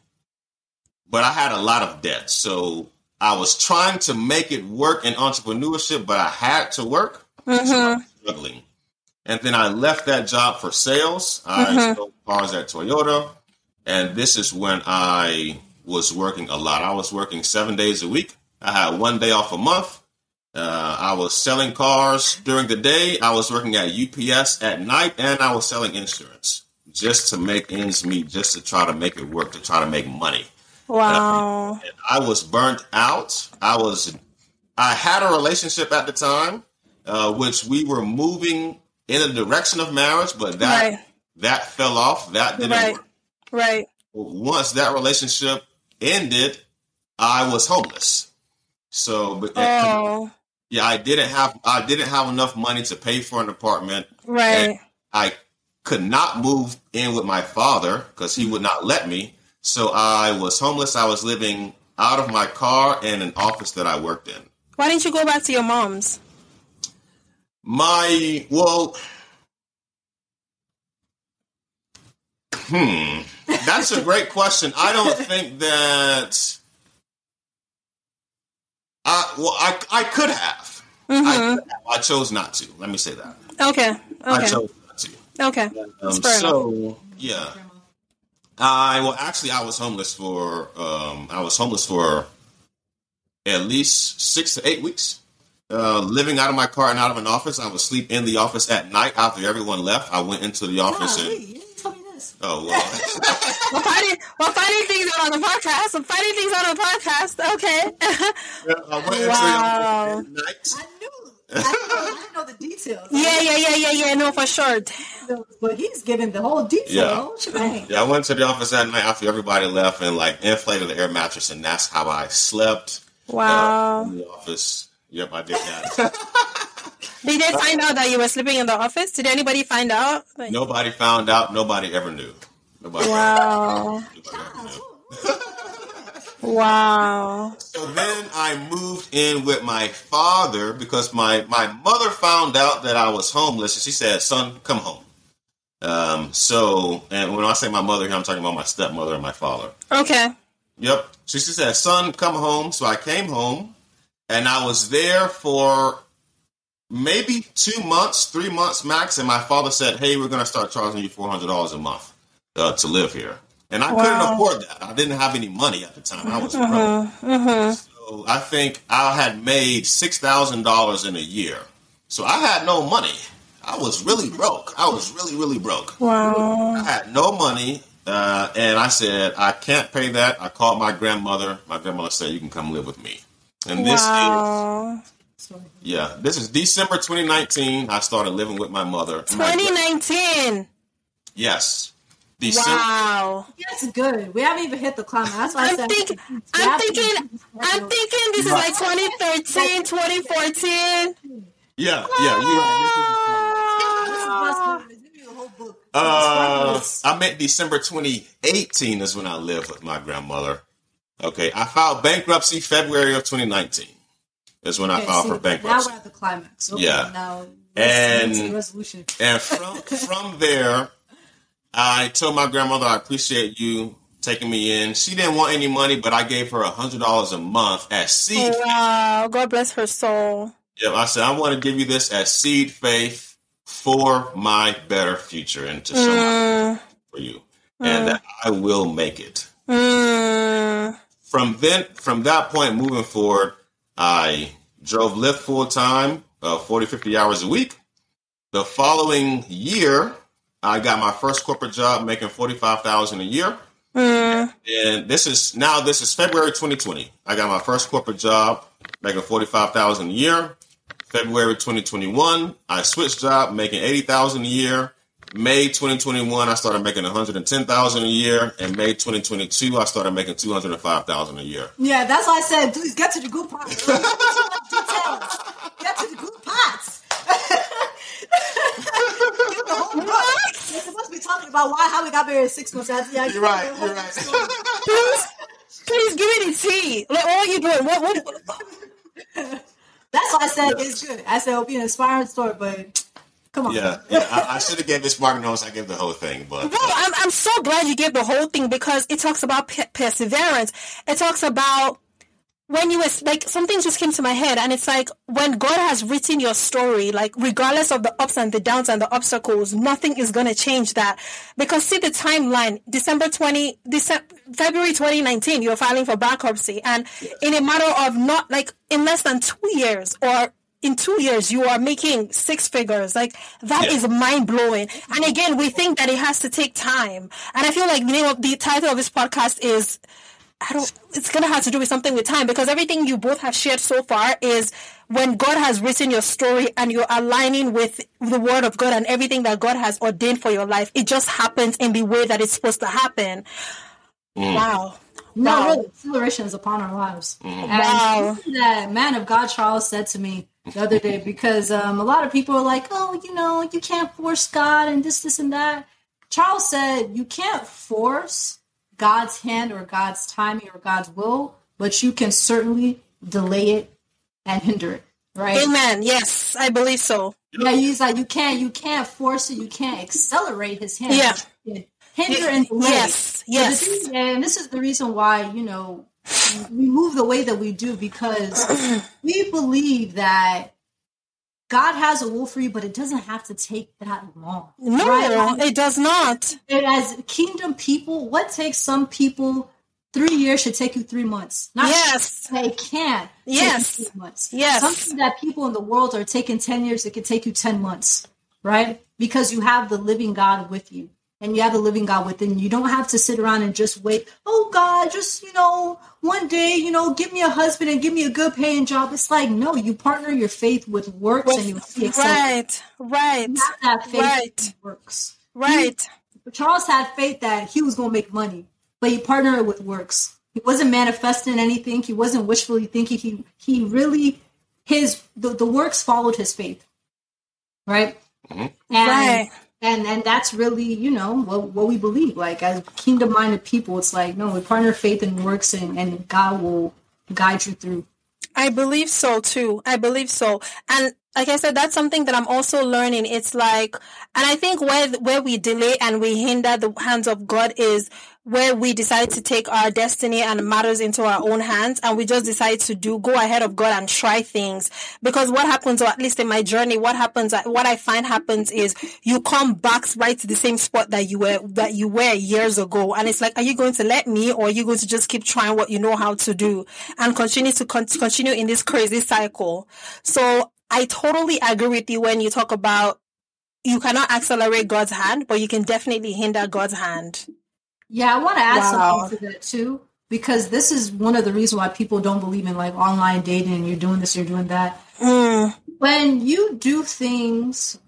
but I had a lot of debt. So I was trying to make it work in entrepreneurship, but I had to work. So I mm-hmm. was struggling. And then I left that job for sales. I sold cars at Toyota. And this is when I was working a lot. I was working seven days a week. I had one day off a month. Uh, I was selling cars during the day. I was working at UPS at night, and I was selling insurance just to make ends meet, just to try to make it work, to try to make money. Wow. And I was burnt out. I was, I had a relationship at the time, uh, which we were moving in the direction of marriage, but that Right. that fell off. That didn't Right. work. Right. Once that relationship ended, I was homeless. So, but eh, Oh. yeah, I didn't have I didn't have enough money to pay for an apartment. Right. I could not move in with my father because he would not let me. So I was homeless. I was living out of my car in an office that I worked in. Why didn't you go back to your mom's? My well, hmm, that's a great question. I don't think that. I well, I I could have. I, could have. I chose not to. Let me say that. Okay. I Okay. chose not to. Okay. Um, fair enough. so yeah, I well actually I was homeless for um I was homeless for at least six to eight weeks. Uh, living out of my car and out of an office. I would sleep in the office at night after everyone left. I went into the office and you didn't tell me this. oh [laughs] well. Finding, we're finding things out on the podcast. We're finding things out on the podcast. Okay. [laughs] I went into Wow. the office at night. I knew. I didn't, know, know the details. yeah, yeah, yeah, yeah, yeah. No, for sure. Damn. But he's giving the whole detail. Yeah. the whole shebang. Yeah, I went to the office at night after everybody left and like inflated the air mattress, and that's how I slept. uh, Wow. in the office. Yep, I did [laughs] that. Did they find out that you were sleeping in the office? Did anybody find out? Like, Nobody found out. Nobody ever knew. Nobody. Wow. nobody knew. [laughs] Wow. So then I moved in with my father because my my mother found out that I was homeless, and she said, "Son, come home." Um. So, and when I say my mother here, I'm talking about my stepmother and my father. Okay. Yep. So she said, "Son, come home." So I came home, and I was there for maybe two months, three months max. And my father said, "Hey, we're going to start charging you four hundred dollars a month uh, to live here." And I couldn't afford that. I didn't have any money at the time. I was broke. Mm-hmm. So I think I had made six thousand dollars in a year. So I had no money. I was really broke. I was really, really broke. Wow. I had no money, uh, and I said I can't pay that. I called my grandmother. My grandmother said you can come live with me. And this is Wow. Sorry. yeah, this is December 2019. I started living with my mother. My 2019. yes, December. Wow. That's good. We haven't even hit the climax. That's why I I'm said. thinking. I'm thinking. I'm thinking this is like 2013, 2014. Yeah, yeah, you're right. This is best movies. Give me the whole book. Uh, I meant December 2018 is when I lived with my grandmother. Okay, I filed bankruptcy February of 2019. Is when I filed see, for bankruptcy. Now we're at the climax. Okay, Yeah. Now, And- let's get to resolution. And from from there, I told my grandmother I appreciate you taking me in. She didn't want any money, but I gave her a hundred dollars a month as seed. Wow. God bless her soul. Yeah, I said I want to give you this as seed faith for my better future and to show Mm, for you, and that I will make it. mm, From then, from that point moving forward, I drove Lyft full time, uh, 40, 50 hours a week. The following year, I got my first corporate job making 45000 a year. mm, And this is now this is February 2020. I got my first corporate job making 45,000 a year. February 2021, I switched job making 80,000 a year. May 2021, I started making 110,000 a year. And May 2022, I started making 205,000 a year. Yeah, that's why I said, please get to the good part. Get to the good parts. Get the [laughs] whole book. We're supposed to be talking about why how we got married six months. That's, yeah, You're right, you're right. please, please give me the tea. Like, what are you doing? What? What? [laughs] That's why I said it's good. I said it'll be an inspiring story, but come on. Yeah, yeah. I, I should have gave this Martin notes. I gave the whole thing, but No, uh, I'm, I'm so glad you gave the whole thing because it talks about pe- perseverance. It talks about when you was like something just came to my head and it's like when God has written your story, like regardless of the ups and the downs and the obstacles, nothing is gonna change that. Because see the timeline, December twenty December February twenty nineteen, you're filing for bankruptcy and in a matter of not like in less than two years or in two years you are making six figures like that Yeah. is mind blowing and again we think that it has to take time and i feel like the name of the title of this podcast is I don't. It's gonna have to do with something with time because everything you both have shared so far is when God has written your story and you're aligning with the Word of God and everything that God has ordained for your life. It just happens in the way that it's supposed to happen. Mm. Wow. No, Wow. really, acceleration is upon our lives. Mm. And Wow. something that man of God Charles said to me the other day because um, a lot of people are like, oh, you know, you can't force God and this, this, and that. Charles said you can't force God's hand or God's timing or God's will, but you can certainly delay it and hinder it. Right? Amen. Yes, I believe so. Yeah, he's like you can't you can't force it, you can't accelerate his hand. Yeah. Hinder and delay. Yes. Yes. and this is the reason why, you know, we move the way that we do because we believe that God has a will for you, but it doesn't have to take that long. No, Right? it does not. And as kingdom people, what takes some people three years should take you three months. Not Yes. they can. Yes. months. Yes. Something that people in the world are taking ten years, it can take you ten months, right? Because you have the living God with you. And you have the living God within you. You don't have to sit around and just wait. Oh God, just you know, one day, you know, give me a husband and give me a good paying job. It's like no, you partner your faith with works, and you see acceleration. Right. Right. You have that faith Right. works. Right. But Charles had faith that he was going to make money, but he partnered it with works. He wasn't manifesting anything. He wasn't wishfully thinking. He he really his the, the works followed his faith, right? Mhm. And, Right. And and that's really you know what what we believe. Like as kingdom minded people, it's like no, we partner faith and works, and and God will guide you through. I believe so too. I believe so. And like I said, that's something that I'm also learning. It's like, and I think where, where we delay and we hinder the hands of God is where we decide to take our destiny and matters into our own hands and we just decide to do, go ahead of God and try things. Because what happens, or at least in my journey, what happens, what I find happens is you come back right to the same spot that you were, that you were years ago. And it's like, are you going to let me or are you going to just keep trying what you know how to do and continue to con- continue in this crazy cycle? So I totally agree with you when you talk about you cannot accelerate God's hand, but you can definitely hinder God's hand. Yeah, I want to add Wow. something to that too, because this is one of the reasons why people don't believe in like online dating and you're doing this, you're doing that. Mm, When you do things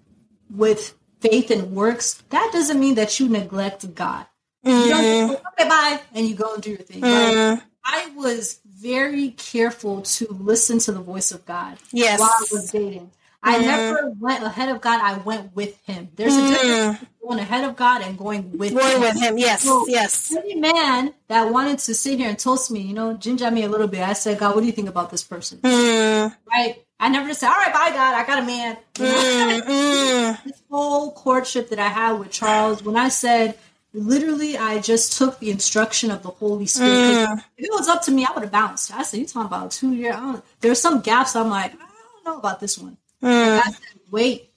with faith and works, that doesn't mean that you neglect God. You don't mm, okay, bye, and you go and do your thing. mm. Right? I was very careful to listen to the voice of God Yes. while I was dating. I Mhm. never went ahead of God. I went with Him. There's a difference between going ahead of God and going with Going Him. with him. Yes. So- Yes. Any man that wanted to sit here and toast me, you know, ginger me a little bit. I said, God, what do you think about this person? Mm, Right? I never just said, all right, bye, God, I got a man. Mm, mm. [laughs] this whole courtship that I had with Charles, when I said, literally, I just took the instruction of the Holy Spirit. Mm. If it was up to me, I would have bounced. I said, you talking about two years? There's some gaps. I'm like, I don't know about this one. Mm. God said, wait,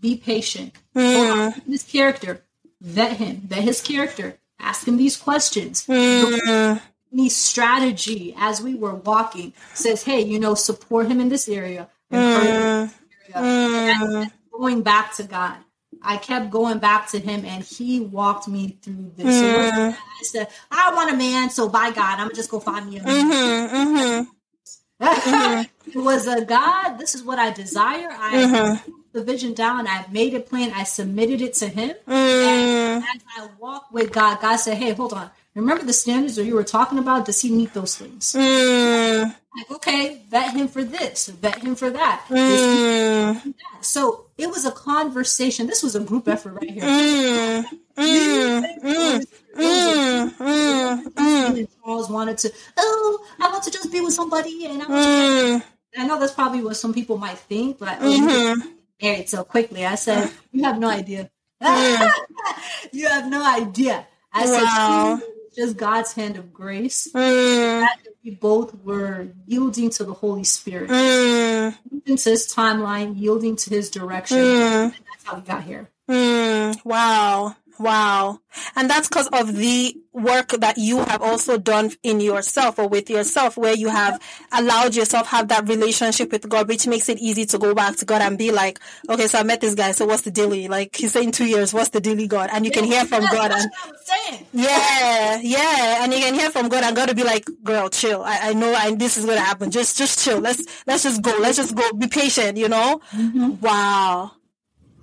be patient. His character, vet him, vet his character, ask him these questions. Mm. Me strategy as we were walking says, hey, you know, support him in this area. in this area. And going back to God. I kept going back to him and he walked me through this. It I said, I want a man, so by God, I'm gonna just go find me a man. Mhm. Mm-hmm. [laughs] it was a God, this is what I desire. I mm-hmm. wrote the vision down, I made a plan. I submitted it to him. And mm. as I walk with God, God said, Hey, hold on. Remember the standards that you were talking about? Does he meet those things? Mm. Like, okay, vet him for this, vet him for that. Mm. he do that? So it was a conversation. This was a group effort right here. Mm. Mm. Mm. Charles wanted to, oh, I want to just be with somebody, and I, want Mm. to, I know that's probably what some people might think, but oh, Mhm. married so quickly. I said, you have no idea. [laughs] you have no idea. I Wow. said, just God's hand of grace. Mm. That we both were yielding to the Holy Spirit, Mm. yielding to His timeline, yielding to His direction. Mm. And that's how we got here. Mm, wow. Wow. And that's because of the work that you have also done in yourself or with yourself, where you have allowed yourself have that relationship with God, which makes it easy to go back to God and be like, okay, so I met this guy. So what's the dilly? Like he's saying two years. What's the dilly, God? And you can hear from God and I yeah, yeah, and you can hear from God, and God will be like, "Girl, chill. I, I know, and this is gonna happen. Just, just chill. Let's, let's just go. Let's just go. Be patient. You know? Wow,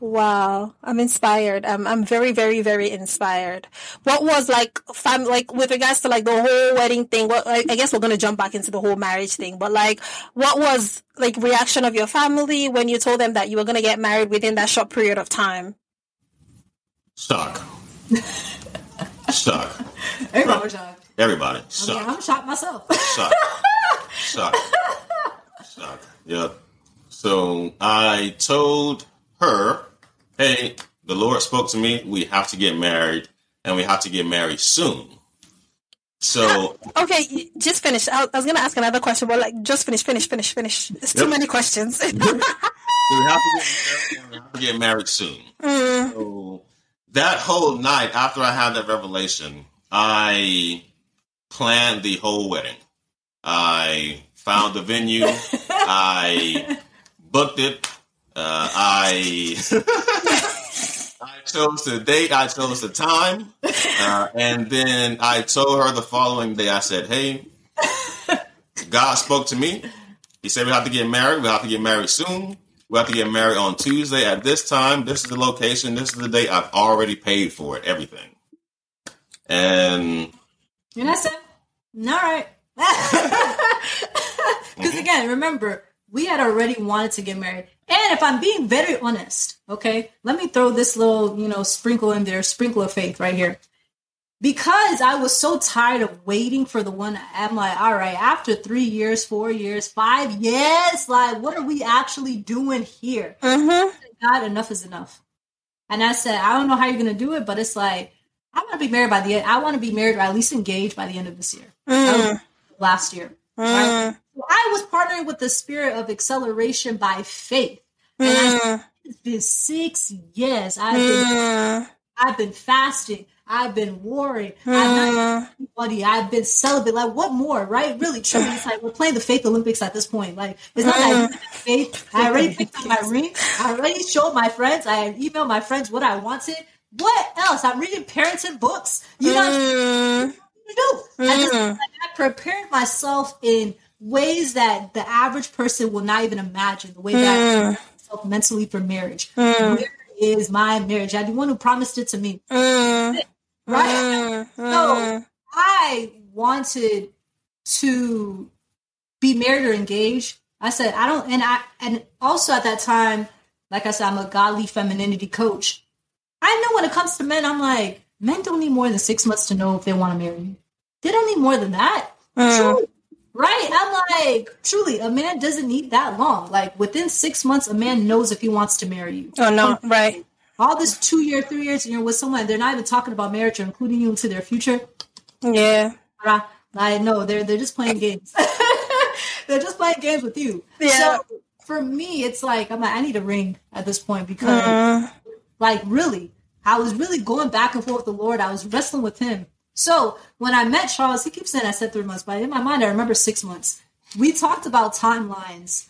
wow. I'm inspired. I'm, I'm very, very, very inspired. What was like, fam, like with regards to like the whole wedding thing? What I, I guess we're gonna jump back into the whole marriage thing, but like, what was like reaction of your family when you told them that you were gonna get married within that short period of time? Shock. Shock. [laughs] Everybody was shocked. Everybody. I mean, I'm shocked myself. Shock. Shock. Shock. [laughs] Yep. So I told her, hey, the Lord spoke to me. We have to get married and we have to get married soon. So [laughs] Okay, just finish. I, was gonna ask another question, but like, just finish, finish, finish, finish. It's too Yep. many questions. [laughs] we have to get married, we have to get married soon. Mm, So that whole night after I had that revelation, I planned the whole wedding. I found the venue. [laughs] I booked it. Uh, I [laughs] I chose the date. I chose the time, uh, and then I told her the following day. I said, "Hey, God spoke to me. He said we have to get married. We have to get married soon. We have to get married on Tuesday at this time. This is the location. This is the date. I've already paid for it. Everything." And And I said, all right. [laughs] Because again, remember, we had already wanted to get married. And if I'm being very honest, okay, let me throw this little, you know, sprinkle in there, sprinkle of faith right here. Because I was so tired of waiting for the one, I'm like, all right, after three years, four years, five years, like, what are we actually doing here? mm-hmm. God, enough is enough. And I said, I don't know how you're gonna do it, but it's like I want to be married by the end. I want to be married or at least engaged by the end of this year. Mm, last year. Right? I was partnering with the spirit of acceleration by faith. And I, mm, it's been six years. I've been mm, I've been fasting. I've been warring. I've not mm, buddy. I've been celibate. Like, what more, right? Really, truly, it's like we're playing the faith Olympics at this point. Like, it's not like Mm. faith. I already picked up my [laughs] ring. I already showed my friends. I emailed my friends what I wanted. What else? I'm reading parenting books. You know mm, do. I, just, Mm. like, I prepared myself in ways that the average person will not even imagine. The way that I Mm. mentally for marriage. Mm. Where is my marriage? I the one who promised it to me, mm, right? So I wanted to be married or engaged. I said I don't, and I and also at that time, like I said, I'm a godly femininity coach. I know when it comes to men, I'm like, men don't need more than six months to know if they want to marry you. They don't need more than that. mm, Truly. Right? I'm like, truly, a man doesn't need that long. Like within six months, a man knows if he wants to marry you. Oh no, right. All this two year, three years, and you're with someone, they're not even talking about marriage or including you into their future. Yeah. I know they're they're just playing games. [laughs] they're just playing games with you. Yeah. So for me, it's like I'm like I need a ring at this point because, Mm. like, really, I was really going back and forth with the Lord. I was wrestling with Him. So when I met Charles, he keeps saying I said three months, but in my mind, I remember six months. We talked about timelines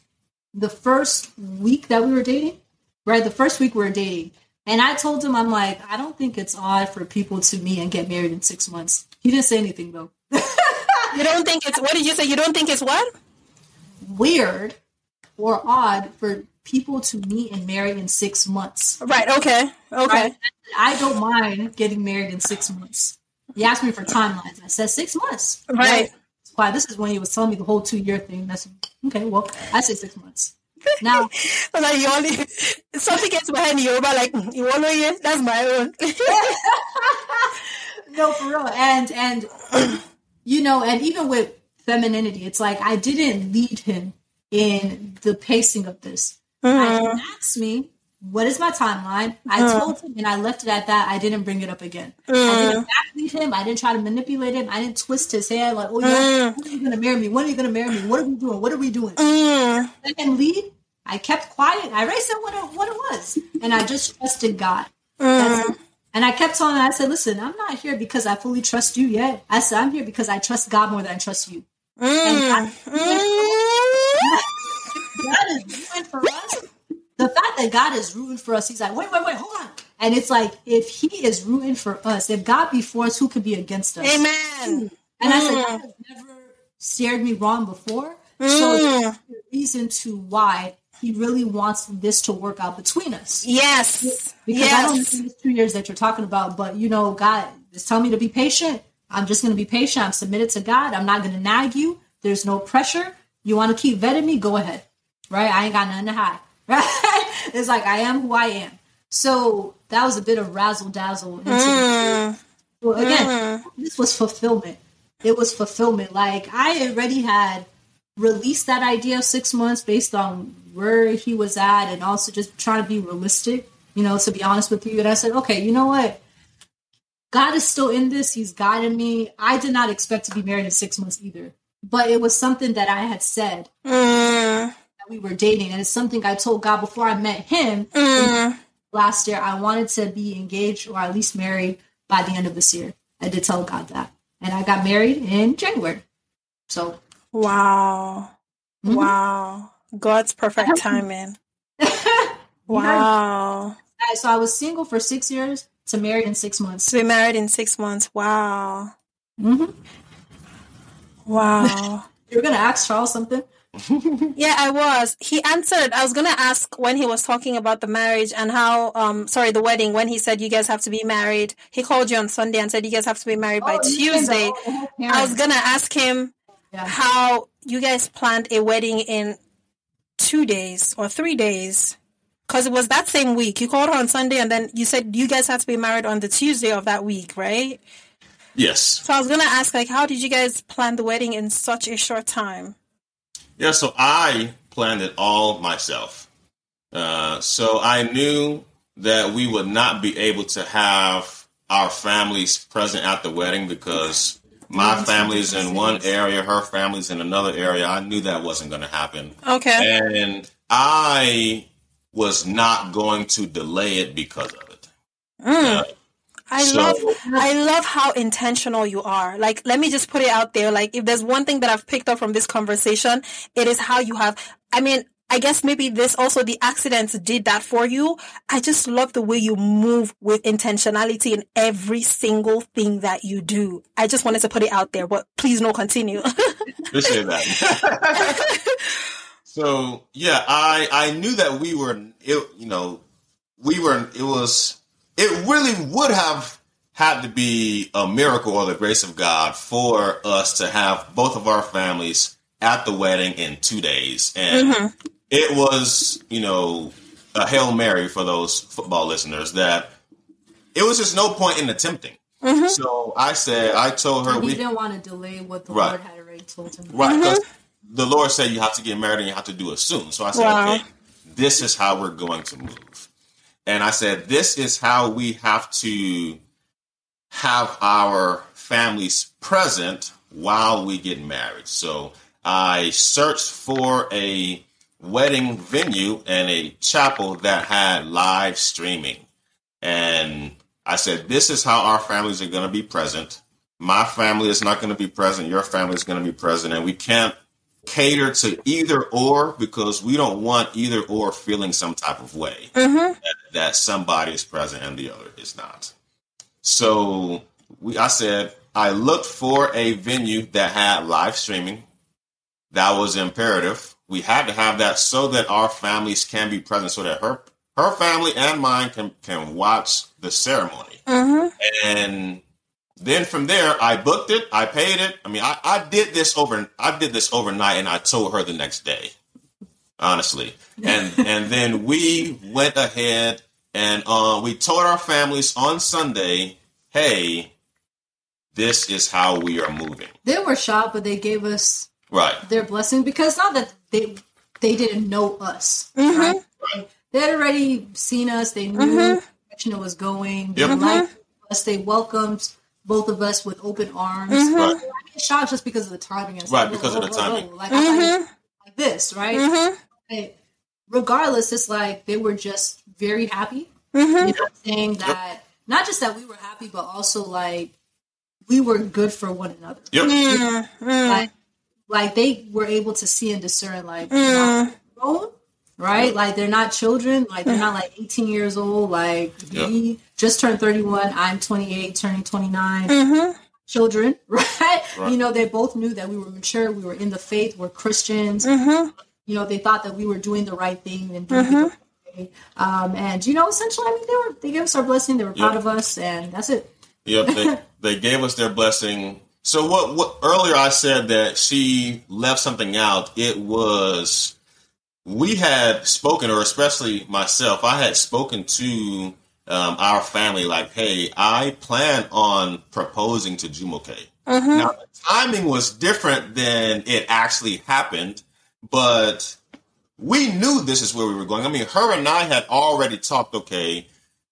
the first week that we were dating, right? The first week we were dating. And I told him, I'm like, I don't think it's odd for people to meet and get married in six months. He didn't say anything though. [laughs] You don't think it's what did you say? You don't think it's what? Weird or odd for people to meet and marry in six months. Right. Okay. Okay. Right? I don't mind getting married in six months. He asked me for timelines. and I said six months. Right. Why this is when he was telling me the whole two year thing. That's okay. Well, I say six months. Now, [laughs] Like you only something gets behind you, but like mm, you want to hear? That's my own. [laughs] no, for real. And and you know, and even with femininity, it's like I didn't lead him in the pacing of this. I, he asked me, "What is my timeline?" I uh. told him, and I left it at that. I didn't bring it up again. I uh. didn't backlead him. I didn't try to manipulate him. I didn't twist his hand like, "Oh yeah, uh. when are you gonna marry me? When are you gonna marry me? What are we doing? What are we doing?" Let him lead. I kept quiet. I already said what it, what it was, and I just trusted God. That's. And I kept telling him, I said, listen, I'm not here because I fully trust you yet. I said, I'm here because I trust God more than I trust you. And Mm. God, God is rooting for us. The fact that God is rooting for us, he's like, wait, wait, wait, hold on. And it's like, if he is rooting for us, if God be for us, who could be against us? Amen. And I said, God has never steered me wrong before. So Mm. there's a reason to why he really wants this to work out between us. Yes. Because I don't Yes. know these two years that you're talking about, but you know, God is telling me to be patient. I'm just going to be patient. I'm submitted to God. I'm not going to nag you. There's no pressure. You want to keep vetting me? Go ahead. Right? I ain't got nothing to hide. Right? [laughs] It's like I am who I am. So that was a bit of razzle dazzle. Mm. well, again, this was fulfillment. It was fulfillment. Like I already had released that idea of six months based on where he was at and also just trying to be realistic, you know, to be honest with you. And I said, okay, you know what? God is still in this. He's guiding me. I did not expect to be married in six months either. But it was something that I had said Mm. We were dating. And it's something I told God before I met him Mm. last year. I wanted to be engaged or at least married by the end of this year. I did tell God that. And I got married in January. So Wow. Mhm. Wow. God's perfect [laughs] timing. [laughs] Wow. I- so I was single for six years to married in six months. To be married in six months. Wow. hmm Wow. [laughs] You were gonna ask Charles something? [laughs] Yeah, I was. He answered. I was gonna ask when he was talking about the marriage and how, um, sorry, the wedding. When he said you guys have to be married, he called you on Sunday and said you guys have to be married by Oh, you mean the Tuesday. whole- the whole I was gonna ask him Yeah. how you guys planned a wedding in two days or three days. Because it was that same week. You called her on Sunday and then you said you guys had to be married on the Tuesday of that week, right? Yes. So I was gonna ask, like, how did you guys plan the wedding in such a short time? Yeah, so I planned it all myself. Uh, so I knew that we would not be able to have our families present at the wedding because my family's in one area, her family's in another area. I knew that wasn't going to happen. Okay. And I was not going to delay it because of it. Uh, I So- love I love how intentional you are. Like let me just put it out there. Like if there's one thing that I've picked up from this conversation, it is how you have I mean, I guess maybe this also the accidents did that for you. I just love the way you move with intentionality in every single thing that you do. I just wanted to put it out there, but please no continue. [laughs] Appreciate that. so yeah, I I knew that we were it, you know we were it was it really would have had to be a miracle or the grace of God for us to have both of our families at the wedding in two days, and mm-hmm. it was you know a hail mary for those football listeners that it was just no point in attempting. Mm-hmm. So I said, I told her And he we didn't want to delay what the Right. Lord had already told him. Right, because mm-hmm. the Lord said you have to get married and you have to do it soon. So I said, Wow. okay, this is how we're going to move. And I said, this is how we have to have our families present while we get married. So I searched for a wedding venue and a chapel that had live streaming. And I said, This is how our families are going to be present. My family is not going to be present. Your family is going to be present. And we can't cater to either or because we don't want either or feeling some type of way Mm-hmm. That, somebody is present and the other is not. So we, I said, I looked for a venue that had live streaming. That was imperative. We had to have that so that our families can be present, so that her her family and mine can can watch the ceremony. Mm-hmm. And then from there, I booked it. I paid it. I mean, I, I did this over. I did this overnight, and I told her the next day. Honestly, [laughs] and and then we went ahead and uh, we told our families on Sunday, "Hey, this is how we are moving." They were shocked, but they gave us Right. their blessing because not that they they didn't know us. Mhm. Right? They, they had already seen us. They knew Mhm. the direction it was going. Yep. They liked us. They welcomed both of us with open arms. Mhm. Right. I get shocked just because of the timing. And Right, stuff. because of the timing. Like, mm-hmm. was like this, right? Mm-hmm. Regardless, it's like they were just very happy. Mm-hmm. You know, saying that not just that we were happy, but also like we were good for one another. Yep. Mm-hmm. Like, like they were able to see and discern, like Mm. not grown, right? Like they're not children, like they're not like 18 years old. Like Yep. we just turned 31. I'm 28, turning 29. Mm-hmm. Children, [laughs] right? Right. You know, they both knew that we were mature. We were in the faith. We're Christians. Mm-hmm. You know, they thought that we were doing the right thing and doing the right way. Um, and you know, essentially, I mean, they were they gave us our blessing. They were proud Yep. of us, and that's it. Yep, they, [laughs] they gave us their blessing. So what? What earlier I said that she left something out. It was we had spoken, or especially myself, I had spoken to um, our family like, "Hey, I plan on proposing to Jumoke." Mm-hmm. Now the timing was different than it actually happened, but we knew this is where we were going. I mean, her and I had already talked. Okay,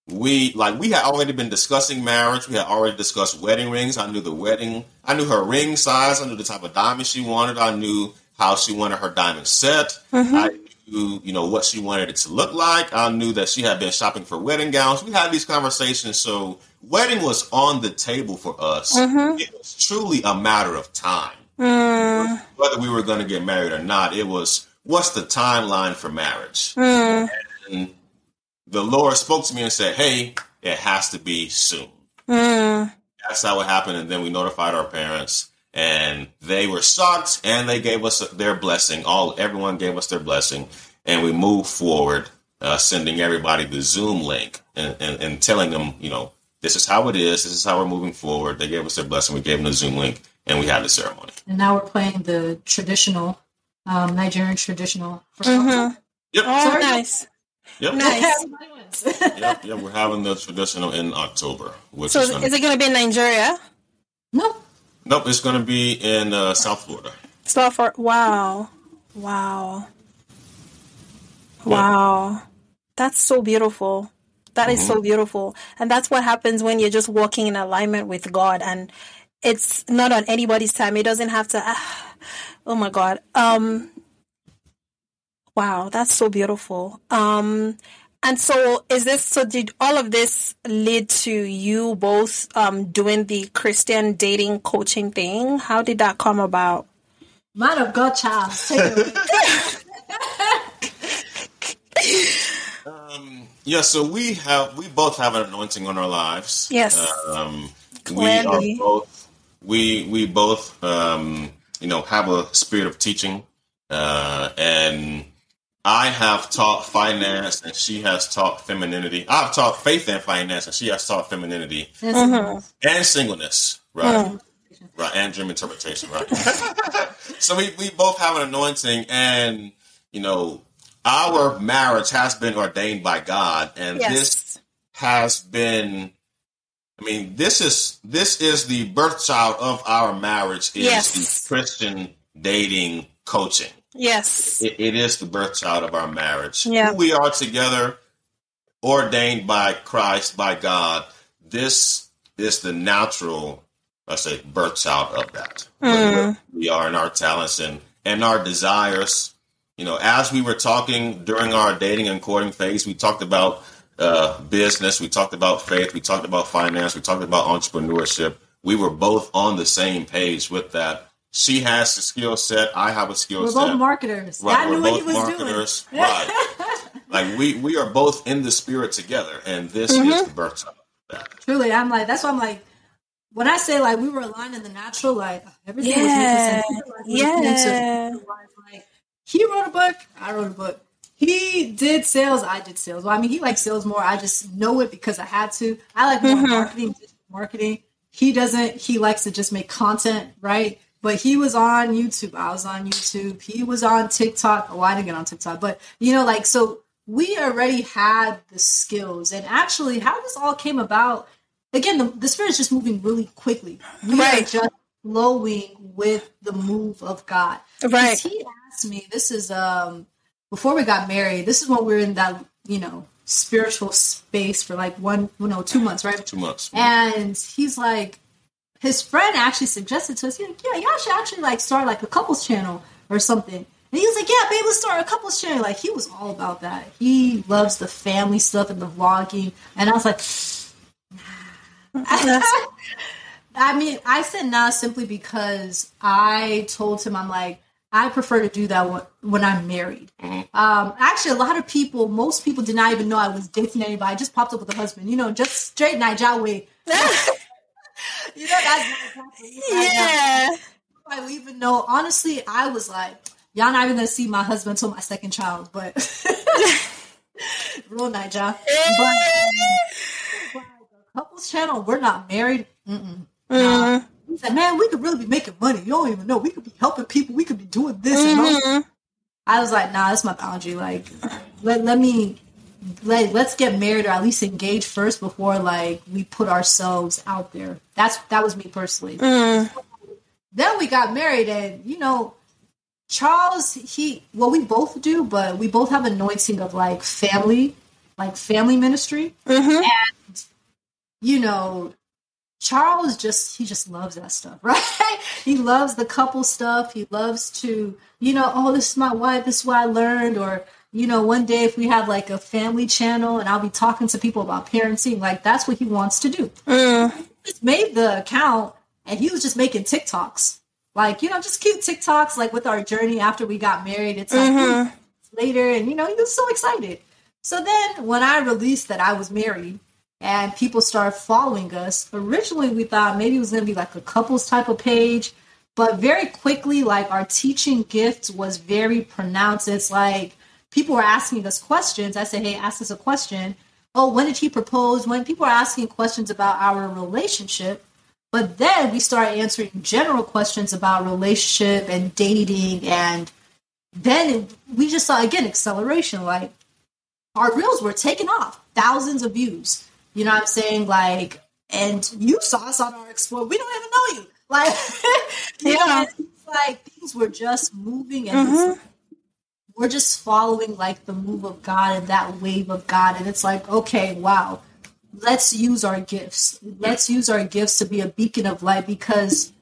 we like we had already been discussing marriage. We had already discussed wedding rings. I knew the wedding. I knew her ring size. I knew the type of diamond she wanted. I knew how she wanted her diamond set. Mm-hmm. I knew, you know, what she wanted it to look like. I knew that she had been shopping for wedding gowns. We had these conversations. So wedding was on the table for us. Mm-hmm. It was truly a matter of time Mm-hmm. whether we were going to get married or not. It was what's the timeline for marriage? Mm-hmm. And the Lord spoke to me and said, "Hey, it has to be soon." Mm-hmm. That's how it happened. And then we notified our parents, and they were shocked, and they gave us their blessing. All everyone gave us their blessing, and we moved forward, uh, sending everybody the Zoom link and, and, and telling them, you know, this is how it is. This is how we're moving forward. They gave us their blessing. We gave them the Zoom link, and we had the ceremony. And now we're playing the traditional um, Nigerian traditional. Mm-hmm. Yep. Oh, Sorry. nice. Yep. Nice. Everybody yep, yep. We're having the traditional in October, which So is, is gonna, is it going to be in Nigeria? no, nope. It's going to be in uh, South Florida. Start for wow, wow, wow. That's so beautiful. That is so beautiful, and that's what happens when you're just walking in alignment with God, and it's not on anybody's time. It doesn't have to. ah, oh my God. Um. Wow, that's so beautiful. Um. And so, is this so? Did all of this lead to you both um, doing the Christian dating coaching thing? How did that come about? man of God, child. [laughs] Take it away. Um, yeah, so we have we both have an anointing on our lives. Yes. Um, we are both we we both um, you know have a spirit of teaching, uh, and I have taught finance, and she has taught femininity. I've taught faith and finance, and she has taught femininity That's- and singleness, right? Right, and dream interpretation, right? [laughs] so we, we both have an anointing, and you know, our marriage has been ordained by God, and this has been. I mean, this is this is the birth child of our marriage. Is Yes. the Christian dating coaching. Yes. It, it is the birth child of our marriage. Yeah. Who we are together, ordained by Christ, by God. This is the natural, let's say, birth child of that. Mm. We are in our talents and and our desires. You know, as we were talking during our dating and courting phase, we talked about uh, business, we talked about faith, we talked about finance, we talked about entrepreneurship. We were both on the same page with that. She has the skill set. I have a skill set. We're both marketers. Right, I knew we're what he both was marketers. doing. [laughs] Right. like we we are both in the spirit together, and this is the birth of that. Truly, I'm like that's why I'm like when I say like we were aligned in the natural, like everything Yeah. was making sense. Like, when it Yeah. like he wrote a book, I wrote a book. He did sales, I did sales. Well, I mean, he likes sales more. I just know it because I had to. I like more Mhm. marketing, marketing. He doesn't. He likes to just make content, right? But he was on YouTube. I was on YouTube. He was on TikTok. Oh, I didn't get on TikTok, but you know, like so, we already had the skills. And actually, how this all came about again, the, the spirit is just moving really quickly. We are Right. just flowing with the move of God. Right. He asked me, this is um before we got married, this is when we were in that, you know, spiritual space for like one, you know, two months, right? Two months. And he's like, his friend actually suggested to us, he's like, yeah, y'all should actually like start like a couples channel or something. And he was like, yeah, babe, let's start a couples channel. Like he was all about that. He loves the family stuff and the vlogging. And I was like, [sighs] [laughs] I mean, I said nah simply because I told him I'm like I prefer to do that when, I'm married. Mhm. Um, actually, a lot of people, most people did not even know I was dating anybody. I just popped up with a husband, you know, just straight Naija way. you know, that's yeah. I would even know. Honestly, I was like, y'all not even gonna see my husband until my second child, but real Naija. But, but the couples channel, we're not married. Mm-mm. Mm. He said, "Man, we could really be making money. You don't even know. We could be helping people. We could be doing this." And all. Mhm. I was like, "Nah, that's my boundary. Like, let let me let let's get married or at least engage first before like we put ourselves out there." That's that was me personally. Mm. Then we got married, and you know, Charles, he well, we both do, but we both have anointing of like family, like family ministry Mhm. you know, Charles just he just loves that stuff, [laughs] right? he loves the couple stuff. He loves to, you know, oh, this is my wife, this is what I learned, or you know, one day if we have like a family channel and I'll be talking to people about parenting, like that's what he wants to do. Mm. Just made the account and he was just making TikToks. Like, you know, just cute TikToks like with our journey after we got married. It's like Mhm. later and you know he was so excited so then when i released that i was married and people started following us. Originally we thought maybe it was going to be like a couples type of page but very quickly like our teaching gift was very pronounced. It's like people were asking us questions. I said hey ask us a question. Oh when did he propose? When people are asking questions about our relationship but then we started answering general questions about relationship and dating and then we just saw again acceleration. Like our reels were taking off. Thousands of views you know what i'm saying like and you saw us on our explore we don't even know you like [laughs] you know, Yeah. it's like things were just moving and mm-hmm. it's- we're just following like the move of god and that wave of god and it's like okay wow let's use our gifts let's use our gifts to be a beacon of light because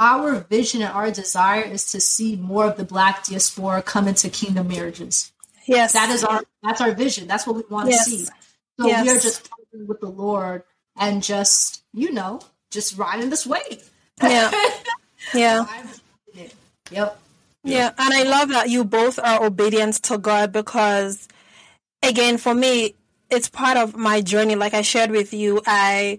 our vision and our desire is to see more of the black diaspora come into kingdom marriages. Yes. That is our that's our vision. That's what we want to Yes. see. So we are just with the Lord and just, you know, just riding this wave. Yeah. [laughs] Yeah. Yep. Yeah, and I love that you both are obedient to God because, again, for me, it's part of my journey. Like I shared with you, I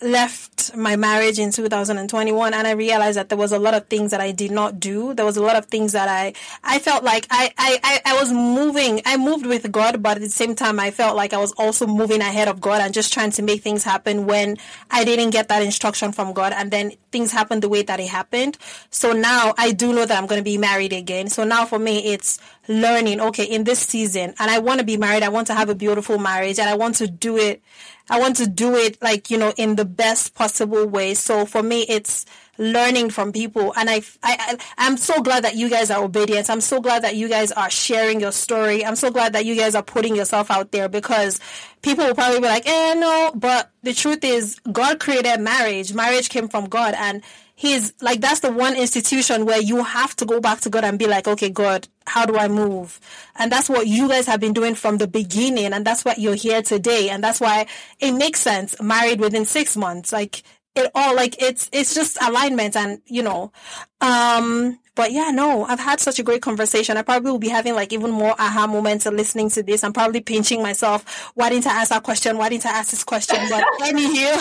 left my marriage in 2021 and I realized that there was a lot of things that I did not do. There was a lot of things that I, I felt like I, I, I, was moving, I moved with God, but at the same time, I felt like I was also moving ahead of God and just trying to make things happen when I didn't get that instruction from God. And then things happened the way that it happened. So now I do know that I'm going to be married again. So now for me, it's learning, okay, in this season, and I want to be married. I want to have a beautiful marriage and I want to do it I want to do it like, you know, in the best possible way. So for me, it's learning from people. And I, I, I'm so glad that you guys are obedient. I'm so glad that you guys are sharing your story. I'm so glad that you guys are putting yourself out there because people will probably be like, eh, no. But the truth is, God created marriage. Marriage came from God. And he's like that's the one institution where you have to go back to God and be like, okay, God, how do I move? And that's what you guys have been doing from the beginning, and that's what you're here today, and that's why it makes sense. Married within six months, like it all, like it's it's just alignment, and you know, um, but yeah, no, I've had such a great conversation. I probably will be having like even more aha moments of listening to this. I'm probably pinching myself. Why didn't I ask that question? Why didn't I ask this question? But [laughs] anywho,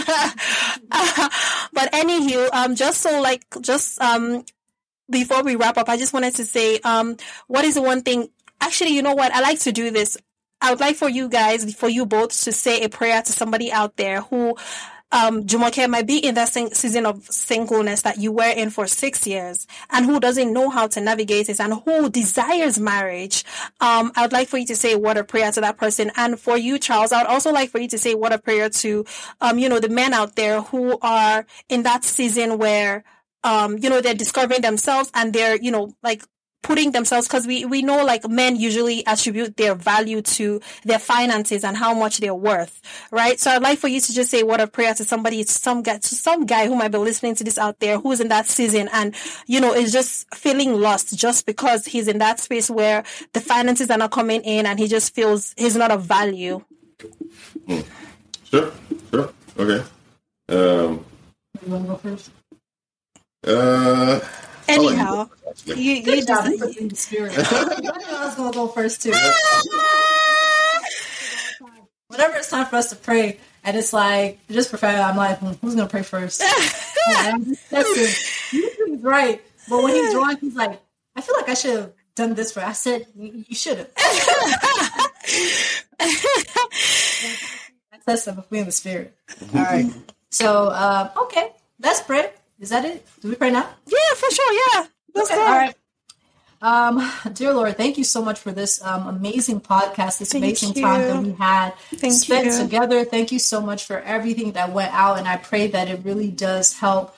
[laughs] but anywho, um, just so like, just, um, before we wrap up, I just wanted to say, um, what is the one thing, actually, you know what? I like to do this. I would like for you guys, for you both to say a prayer to somebody out there who um, Jumoke might be in that season of singleness that you were in for six years and who doesn't know how to navigate it and who desires marriage. Um, I would like for you to say what a prayer to that person. And for you, Charles, I would also like for you to say what a prayer to, um, you know, the men out there who are in that season where, um, you know, they're discovering themselves and they're, you know, like putting themselves because we, we know like men usually attribute their value to their finances and how much they're worth right? So i'd like for you to just say what a prayer to somebody to some guy to some guy who might be listening to this out there who's in that season and you know is just feeling lost just because he's in that space where the finances are not coming in and he just feels he's not of value. Hmm. sure sure. Okay. Um you want to go first? uh Anyhow, you, you Good just, in the spirit. I was gonna go first too. Whenever it's time for us to pray, and it's like just prophetic, I'm like, hmm, who's gonna pray first? [laughs] That's He's right, but when he's drawing, he's like, I feel like I should have done this for. I said you should have. [laughs] That's some we in the spirit. All right. So um, okay, let's pray. Is that it? Do we pray now? Yeah, for sure. Yeah. Let's okay. All right. Um, dear Lord, thank you so much for this um, amazing podcast, this thank amazing you. time that we had thank spent you. together. Thank you so much for everything that went out, and I pray that it really does help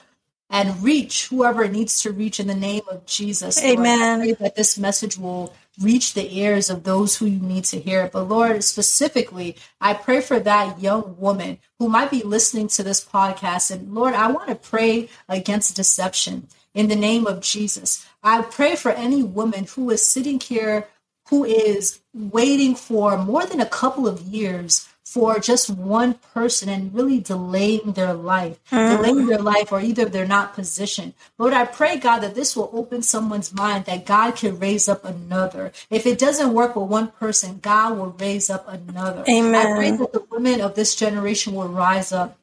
and reach whoever it needs to reach in the name of Jesus. Amen. Lord, I pray that this message will reach the ears of those who you need to hear it. But Lord, specifically, I pray for that young woman who might be listening to this podcast. And Lord, I want to pray against deception in the name of Jesus. I pray for any woman who is sitting here who is waiting for more than a couple of years for just one person and really delaying their life, mm. delaying their life, or either they're not positioned. Lord, I pray, God, that this will open someone's mind that God can raise up another. If it doesn't work with one person, God will raise up another. Amen. I pray that the women of this generation will rise up.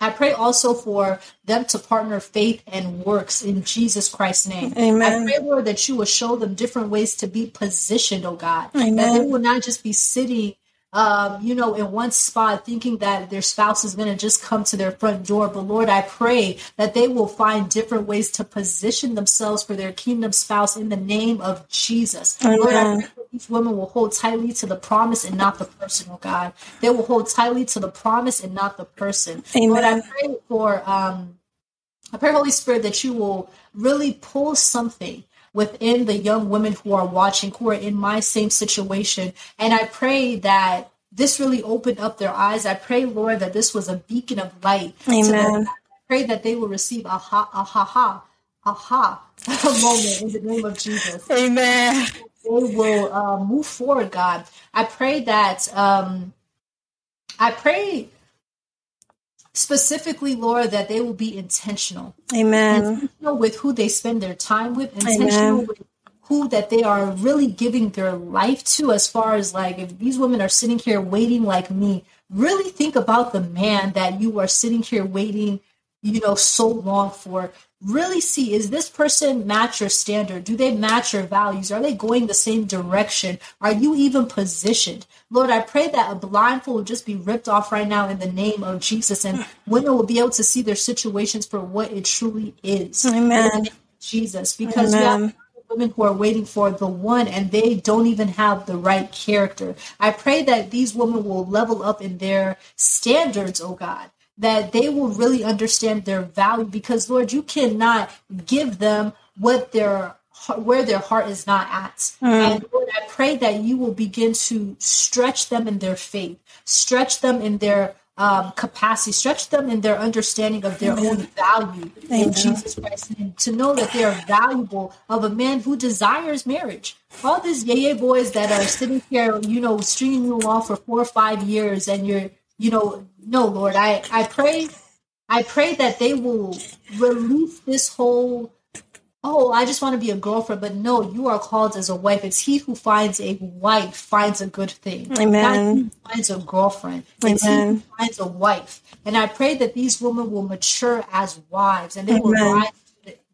I pray also for them to partner faith and works in Jesus Christ's name. Amen. I pray, Lord, that you will show them different ways to be positioned, oh God. Amen. That they will not just be sitting um, you know, in one spot, thinking that their spouse is going to just come to their front door. But Lord, I pray that they will find different ways to position themselves for their kingdom spouse in the name of Jesus. Amen. Lord, I pray that each woman will hold tightly to the promise and not the person, oh God. They will hold tightly to the promise and not the person. Amen. Lord, I pray for, um, I pray, Holy Spirit, that you will really pull something within the young women who are watching, who are in my same situation. And I pray that this really opened up their eyes. I pray, Lord, that this was a beacon of light. Amen. I pray that they will receive a ha, a ha, ha, a ha [laughs] moment in the name of Jesus. Amen. They will uh, move forward, God. I pray that, um, I pray specifically, Lord, that they will be intentional. Amen. Intentional with who they spend their time with, intentional Amen. with who that they are really giving their life to, as far as like if these women are sitting here waiting like me, really think about the man that you are sitting here waiting, you know, so long for really see is this person match your standard? Do they match your values? Are they going the same direction? Are you even positioned? Lord i pray that a blindfold will just be ripped off right now in the name of jesus and women will be able to see their situations for what it truly is. Amen. jesus because amen. we have women who are waiting for the one and they don't even have the right character. I pray that these women will level up in their standards oh god that they will really understand their value because Lord, you cannot give them what their where their heart is not at. Mm. And Lord, I pray that you will begin to stretch them in their faith, stretch them in their um, capacity, stretch them in their understanding of their own value Amen. in Jesus Christ, and to know that they are valuable of a man who desires marriage. All these yay boys that are sitting here, you know, stringing you along for four or five years, and you're, you know, no, Lord, I, I pray, I pray that they will release this whole oh, I just want to be a girlfriend. But no, you are called as a wife. It's he who finds a wife finds a good thing. Amen. finds a girlfriend. It's Amen. he who finds a wife. And I pray that these women will mature as wives and they Amen. will rise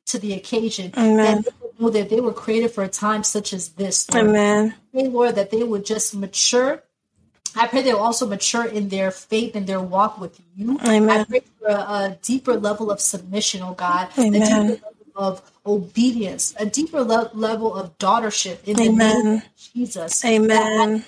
to the, occasion. Amen. they know that they were created for a time such as this. Lord. Amen. Pray, Lord, that they would just mature. I pray they'll also mature in their faith and their walk with you. Amen. I pray for a, a deeper level of submission, oh God. Amen A deeper level of obedience, a deeper le- level of daughtership in Amen. the name of Jesus. Amen.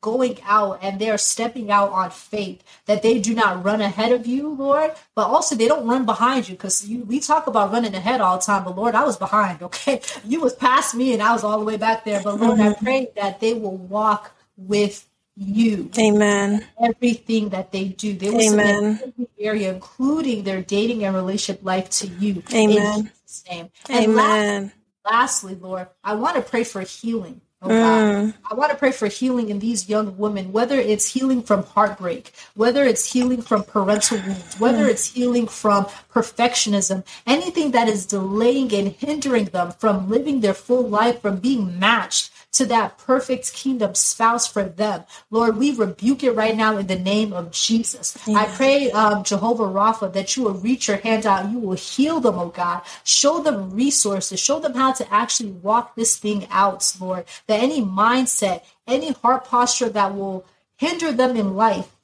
going out and they're stepping out on faith, that they do not run ahead of you, Lord, but also they don't run behind you because we talk about running ahead all the time, but Lord, I was behind, [laughs] okay? You was past me and I was all the way back there, but Lord, mm-hmm. I pray that they will walk with you. Amen. Everything that they do, they will Amen. submit every area, including their dating and relationship life, to you. Amen name. And Amen. Lastly, Lord, I want to pray for healing. Oh mm. I want to pray for healing in these young women, whether it's healing from heartbreak, whether it's healing from parental wounds, whether mm. it's healing from perfectionism, anything that is delaying and hindering them from living their full life, from being matched to that perfect kingdom spouse for them. Lord, we rebuke it right now in the name of Jesus. I pray, um, Jehovah Rapha, that you will reach your hand out. You will heal them, oh God. Show them resources. Show them how to actually walk this thing out, Lord. That any mindset, any heart posture that will hinder them in life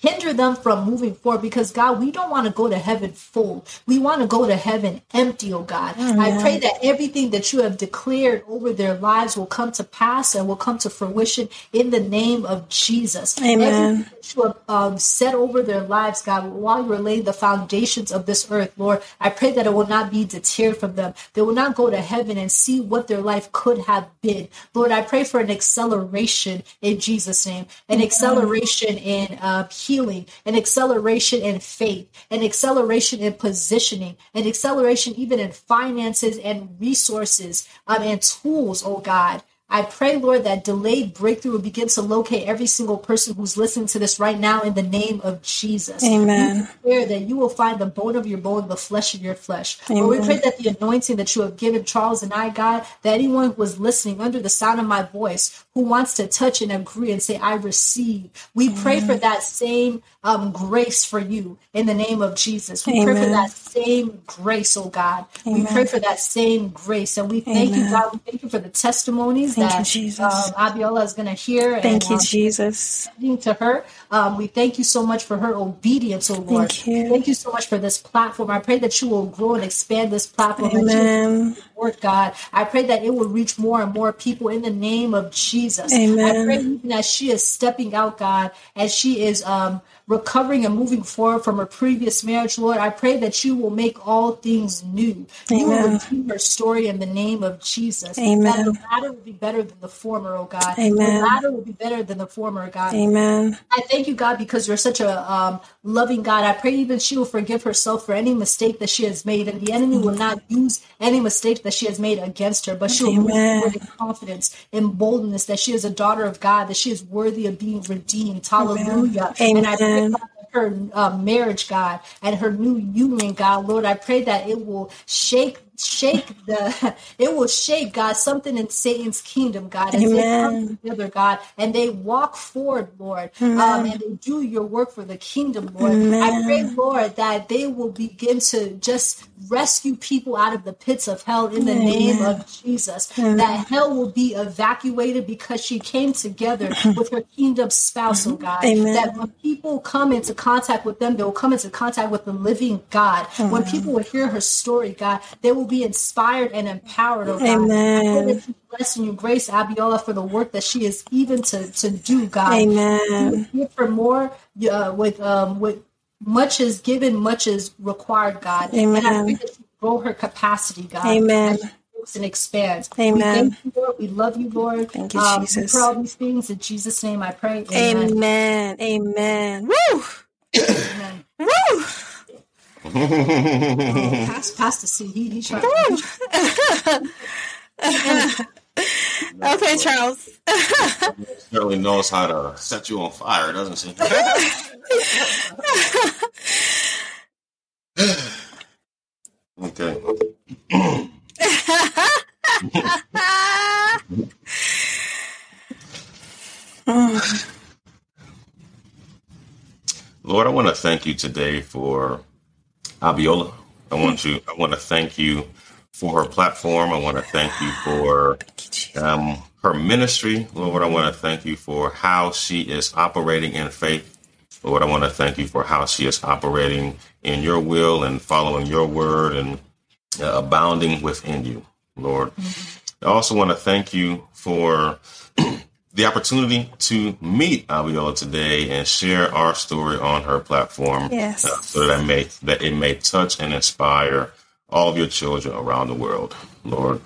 hinder them from moving forward because God, we don't want to go to heaven full. We want to go to heaven empty, oh God. Amen. I pray that everything that you have declared over their lives will come to pass and will come to fruition in the name of Jesus. Amen. Everything that you have um, set over their lives, God, while you're laying the foundations of this earth, Lord, I pray that it will not be deterred from them. They will not go to heaven and see what their life could have been. Lord, I pray for an acceleration in Jesus' name, an acceleration in uh, healing, an acceleration in faith, an acceleration in positioning, an acceleration even in finances and resources um, and tools, oh God. I pray, Lord, that delayed breakthrough will begin to locate every single person who's listening to this right now in the name of Jesus. Amen. We pray that you will find the bone of your bone, the flesh of your flesh. Amen. Lord, we pray that the anointing that you have given Charles and I, God, that anyone who is listening under the sound of my voice who wants to touch and agree and say, I receive. We pray for that same um, grace for you in the name of Jesus. We Amen. pray for that same grace, oh God. Amen. We pray for that same grace. And we thank you, God. We thank you for the testimonies thank that you. Um, Abiola is going to hear. Thank and, you, um, Jesus. To her. Um, we thank you so much for her obedience, oh Lord. Thank you. Thank you so much for this platform. I pray that you will grow and expand this platform. Amen. God. I pray that it will reach more and more people in the name of Jesus. Amen. I pray even as she is stepping out, God, as she is um, recovering and moving forward from her previous marriage, Lord, I pray that you will make all things new. Amen. You will redeem her story in the name of Jesus. Amen. That the latter will be better than the former, oh God. Amen. The latter will be better than the former, God. Amen. I thank you, God, because you're such a um, loving God. I pray even she will forgive herself for any mistake that she has made, and the enemy will not use any mistake that she has made against her, but she will move forward in confidence, and boldness that she is a daughter of God, that she is worthy of being redeemed. Hallelujah. Amen. And I pray her uh, marriage, God, and her new union, God. Lord, I pray that it will shake shake the [laughs] it will shake god something in satan's kingdom god as Amen. they come together god and they walk forward lord um, and they do your work for the kingdom lord. Amen. i pray lord that they will begin to just rescue people out of the pits of hell in the Amen. name of jesus. That hell will be evacuated because she came together [clears throat] with her kingdom spouse oh god. That when people come into contact with them they will come into contact with the living god. When people will hear her story god they will be inspired and empowered, oh God. Amen. bless and you grace Abiola for the work that she is even to, to do, God. Amen. Give her more uh, with um, with much is given, much is required, God. Amen. And I pray that you grow her capacity, God. Amen. as she grows And expands. Amen. We thank you, Lord. We love you, Lord. Thank you, Um, Jesus. For all these things, in Jesus' name, I pray. Amen. Amen. Amen. Woo! Amen. Woo! Pass, pass the seat. He, he's [laughs] trying. Okay, Charles. Certainly knows how to set you on fire, doesn't she? [laughs] okay. [laughs] Lord, I want to thank you today for Abiola. I want you. I want to thank you for her platform. I want to thank you for um, her ministry. Lord, I want to thank you for how she is operating in faith. Lord, I want to thank you for how she is operating in your will and following your word and uh, abounding within you, Lord. I also want to thank you for the opportunity to meet Abiola today and share our story on her platform, Yes. uh, so that it may that it may touch and inspire all of your children around the world, Lord.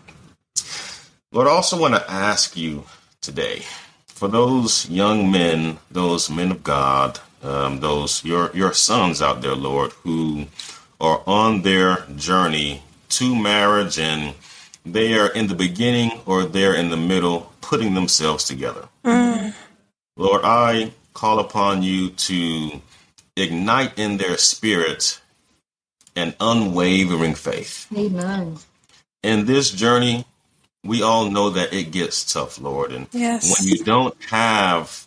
Lord, I also want to ask you today for those young men, those men of God, um, those your your sons out there, Lord, who are on their journey to marriage and they are in the beginning or they're in the middle putting themselves together. Mm. Lord, I call upon you to ignite in their spirit an unwavering faith. Amen. In this journey, we all know that it gets tough, Lord. And Yes. when you don't have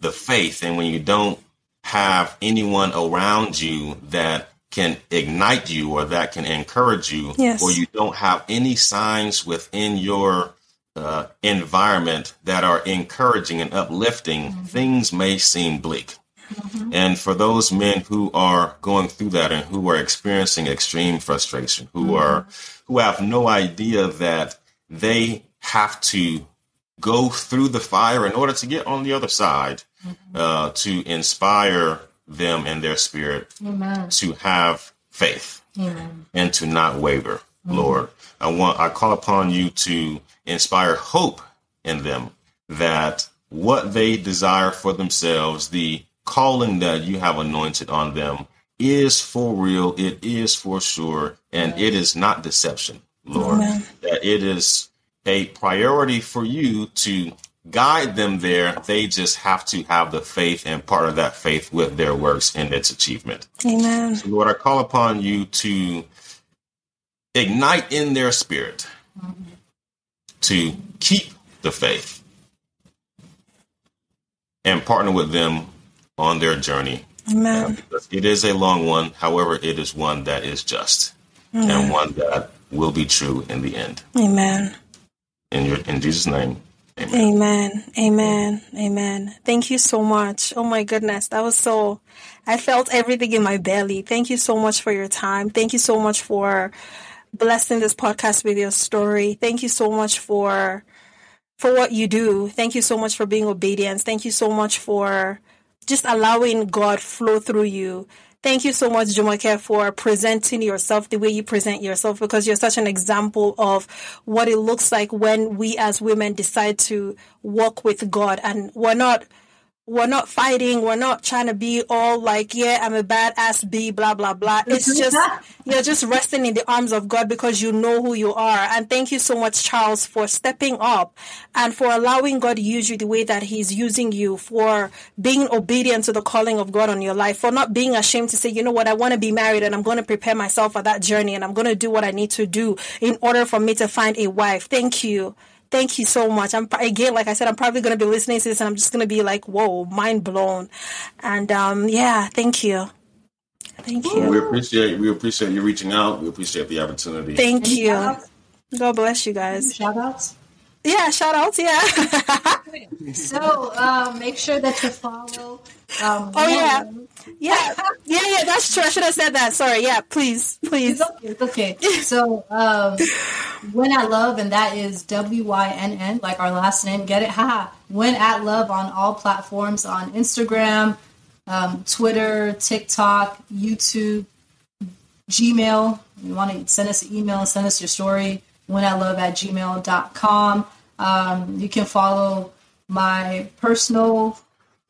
the faith and when you don't have anyone around you that can ignite you or that can encourage you, Yes. or you don't have any signs within your uh, environment that are encouraging and uplifting, things may seem bleak. And for those men who are going through that and who are experiencing extreme frustration, who are who have no idea that they have to go through the fire in order to get on the other side, uh, to inspire them in their spirit Amen. to have faith Amen. and to not waver, mm-hmm. Lord. I want I call upon you to inspire hope in them that what they desire for themselves, the calling that you have anointed on them is for real, it is for sure, and it is not deception, Lord. Amen. That it is a priority for you to guide them there. They just have to have the faith and part of that faith with their works and its achievement. Amen. Lord, I call upon you to ignite in their spirit to keep the faith and partner with them on their journey. Amen. It is a long one, however, it is one that is just and one that will be true in the end. Amen. In your in Jesus' name, amen. Amen. Amen. Thank you so much. Oh my goodness. That was so, I felt everything in my belly. Thank you so much for your time. Thank you so much for blessing this podcast with your story. Thank you so much for, for what you do. Thank you so much for being obedient. Thank you so much for just allowing God flow through you. Thank you so much, Jumoke, for presenting yourself the way you present yourself because you're such an example of what it looks like when we as women decide to walk with God. And we're not we're not fighting, we're not trying to be all like, yeah, I'm a badass B, blah blah blah. It's mm-hmm. just you're just resting in the arms of God because you know who you are. And thank you so much, Charles, for stepping up and for allowing God to use you the way that He's using you, for being obedient to the calling of God on your life, for not being ashamed to say, you know what, I want to be married and I'm going to prepare myself for that journey and I'm going to do what I need to do in order for me to find a wife. Thank you. Thank you so much. I'm again, like I said, I'm probably going to be listening to this and I'm just going to be like, whoa, mind blown. And um, yeah, thank you. Thank you. We appreciate we appreciate you reaching out. We appreciate the opportunity. Thank Any you. shout-outs? God bless you guys. Shout outs. Yeah, shout outs. Yeah. [laughs] So uh, make sure that you follow. Um, Oh, yeah. yeah. Yeah, yeah, that's true. I should have said that. Sorry. Yeah, please. Please. It's okay. It's okay. So, um, Wynn at Love, and that is W Y N N, like our last name. Get it? Haha. Wynn at Love on all platforms on Instagram, um, Twitter, TikTok, YouTube, Gmail. You want to send us an email, send us your story, Wynn at Love at gmail.com. Um, you can follow my personal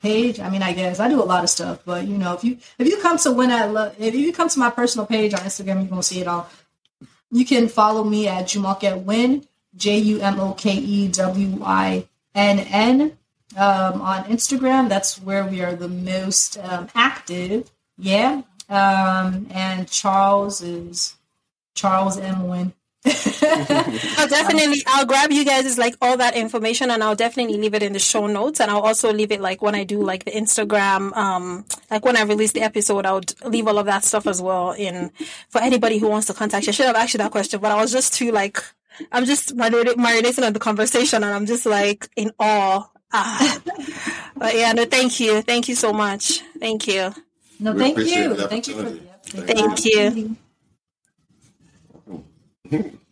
page. I mean, I guess I do a lot of stuff, but you know, if you if you come to Wynn at Love if you come to my personal page on Instagram, you're gonna see it all. You can follow me at Jumoke Wynn, J U M O K E W I N N. Um, on Instagram, that's where we are the most um, active. Yeah. Um, and Charles is Charles M. Wynn. [laughs] I'll definitely I'll grab you guys like all that information and I'll definitely leave it in the show notes and I'll also leave it like when I do like the Instagram um like when I release the episode I would leave all of that stuff as well in for anybody who wants to contact you. I should have asked you that question but I was just too like I'm just marinating on the conversation and I'm just like in awe. Ah. but yeah, no, thank you. Thank you so much. Thank you. No, thank you. Thank you. For, thank, thank you. you. Mm-hmm. [laughs]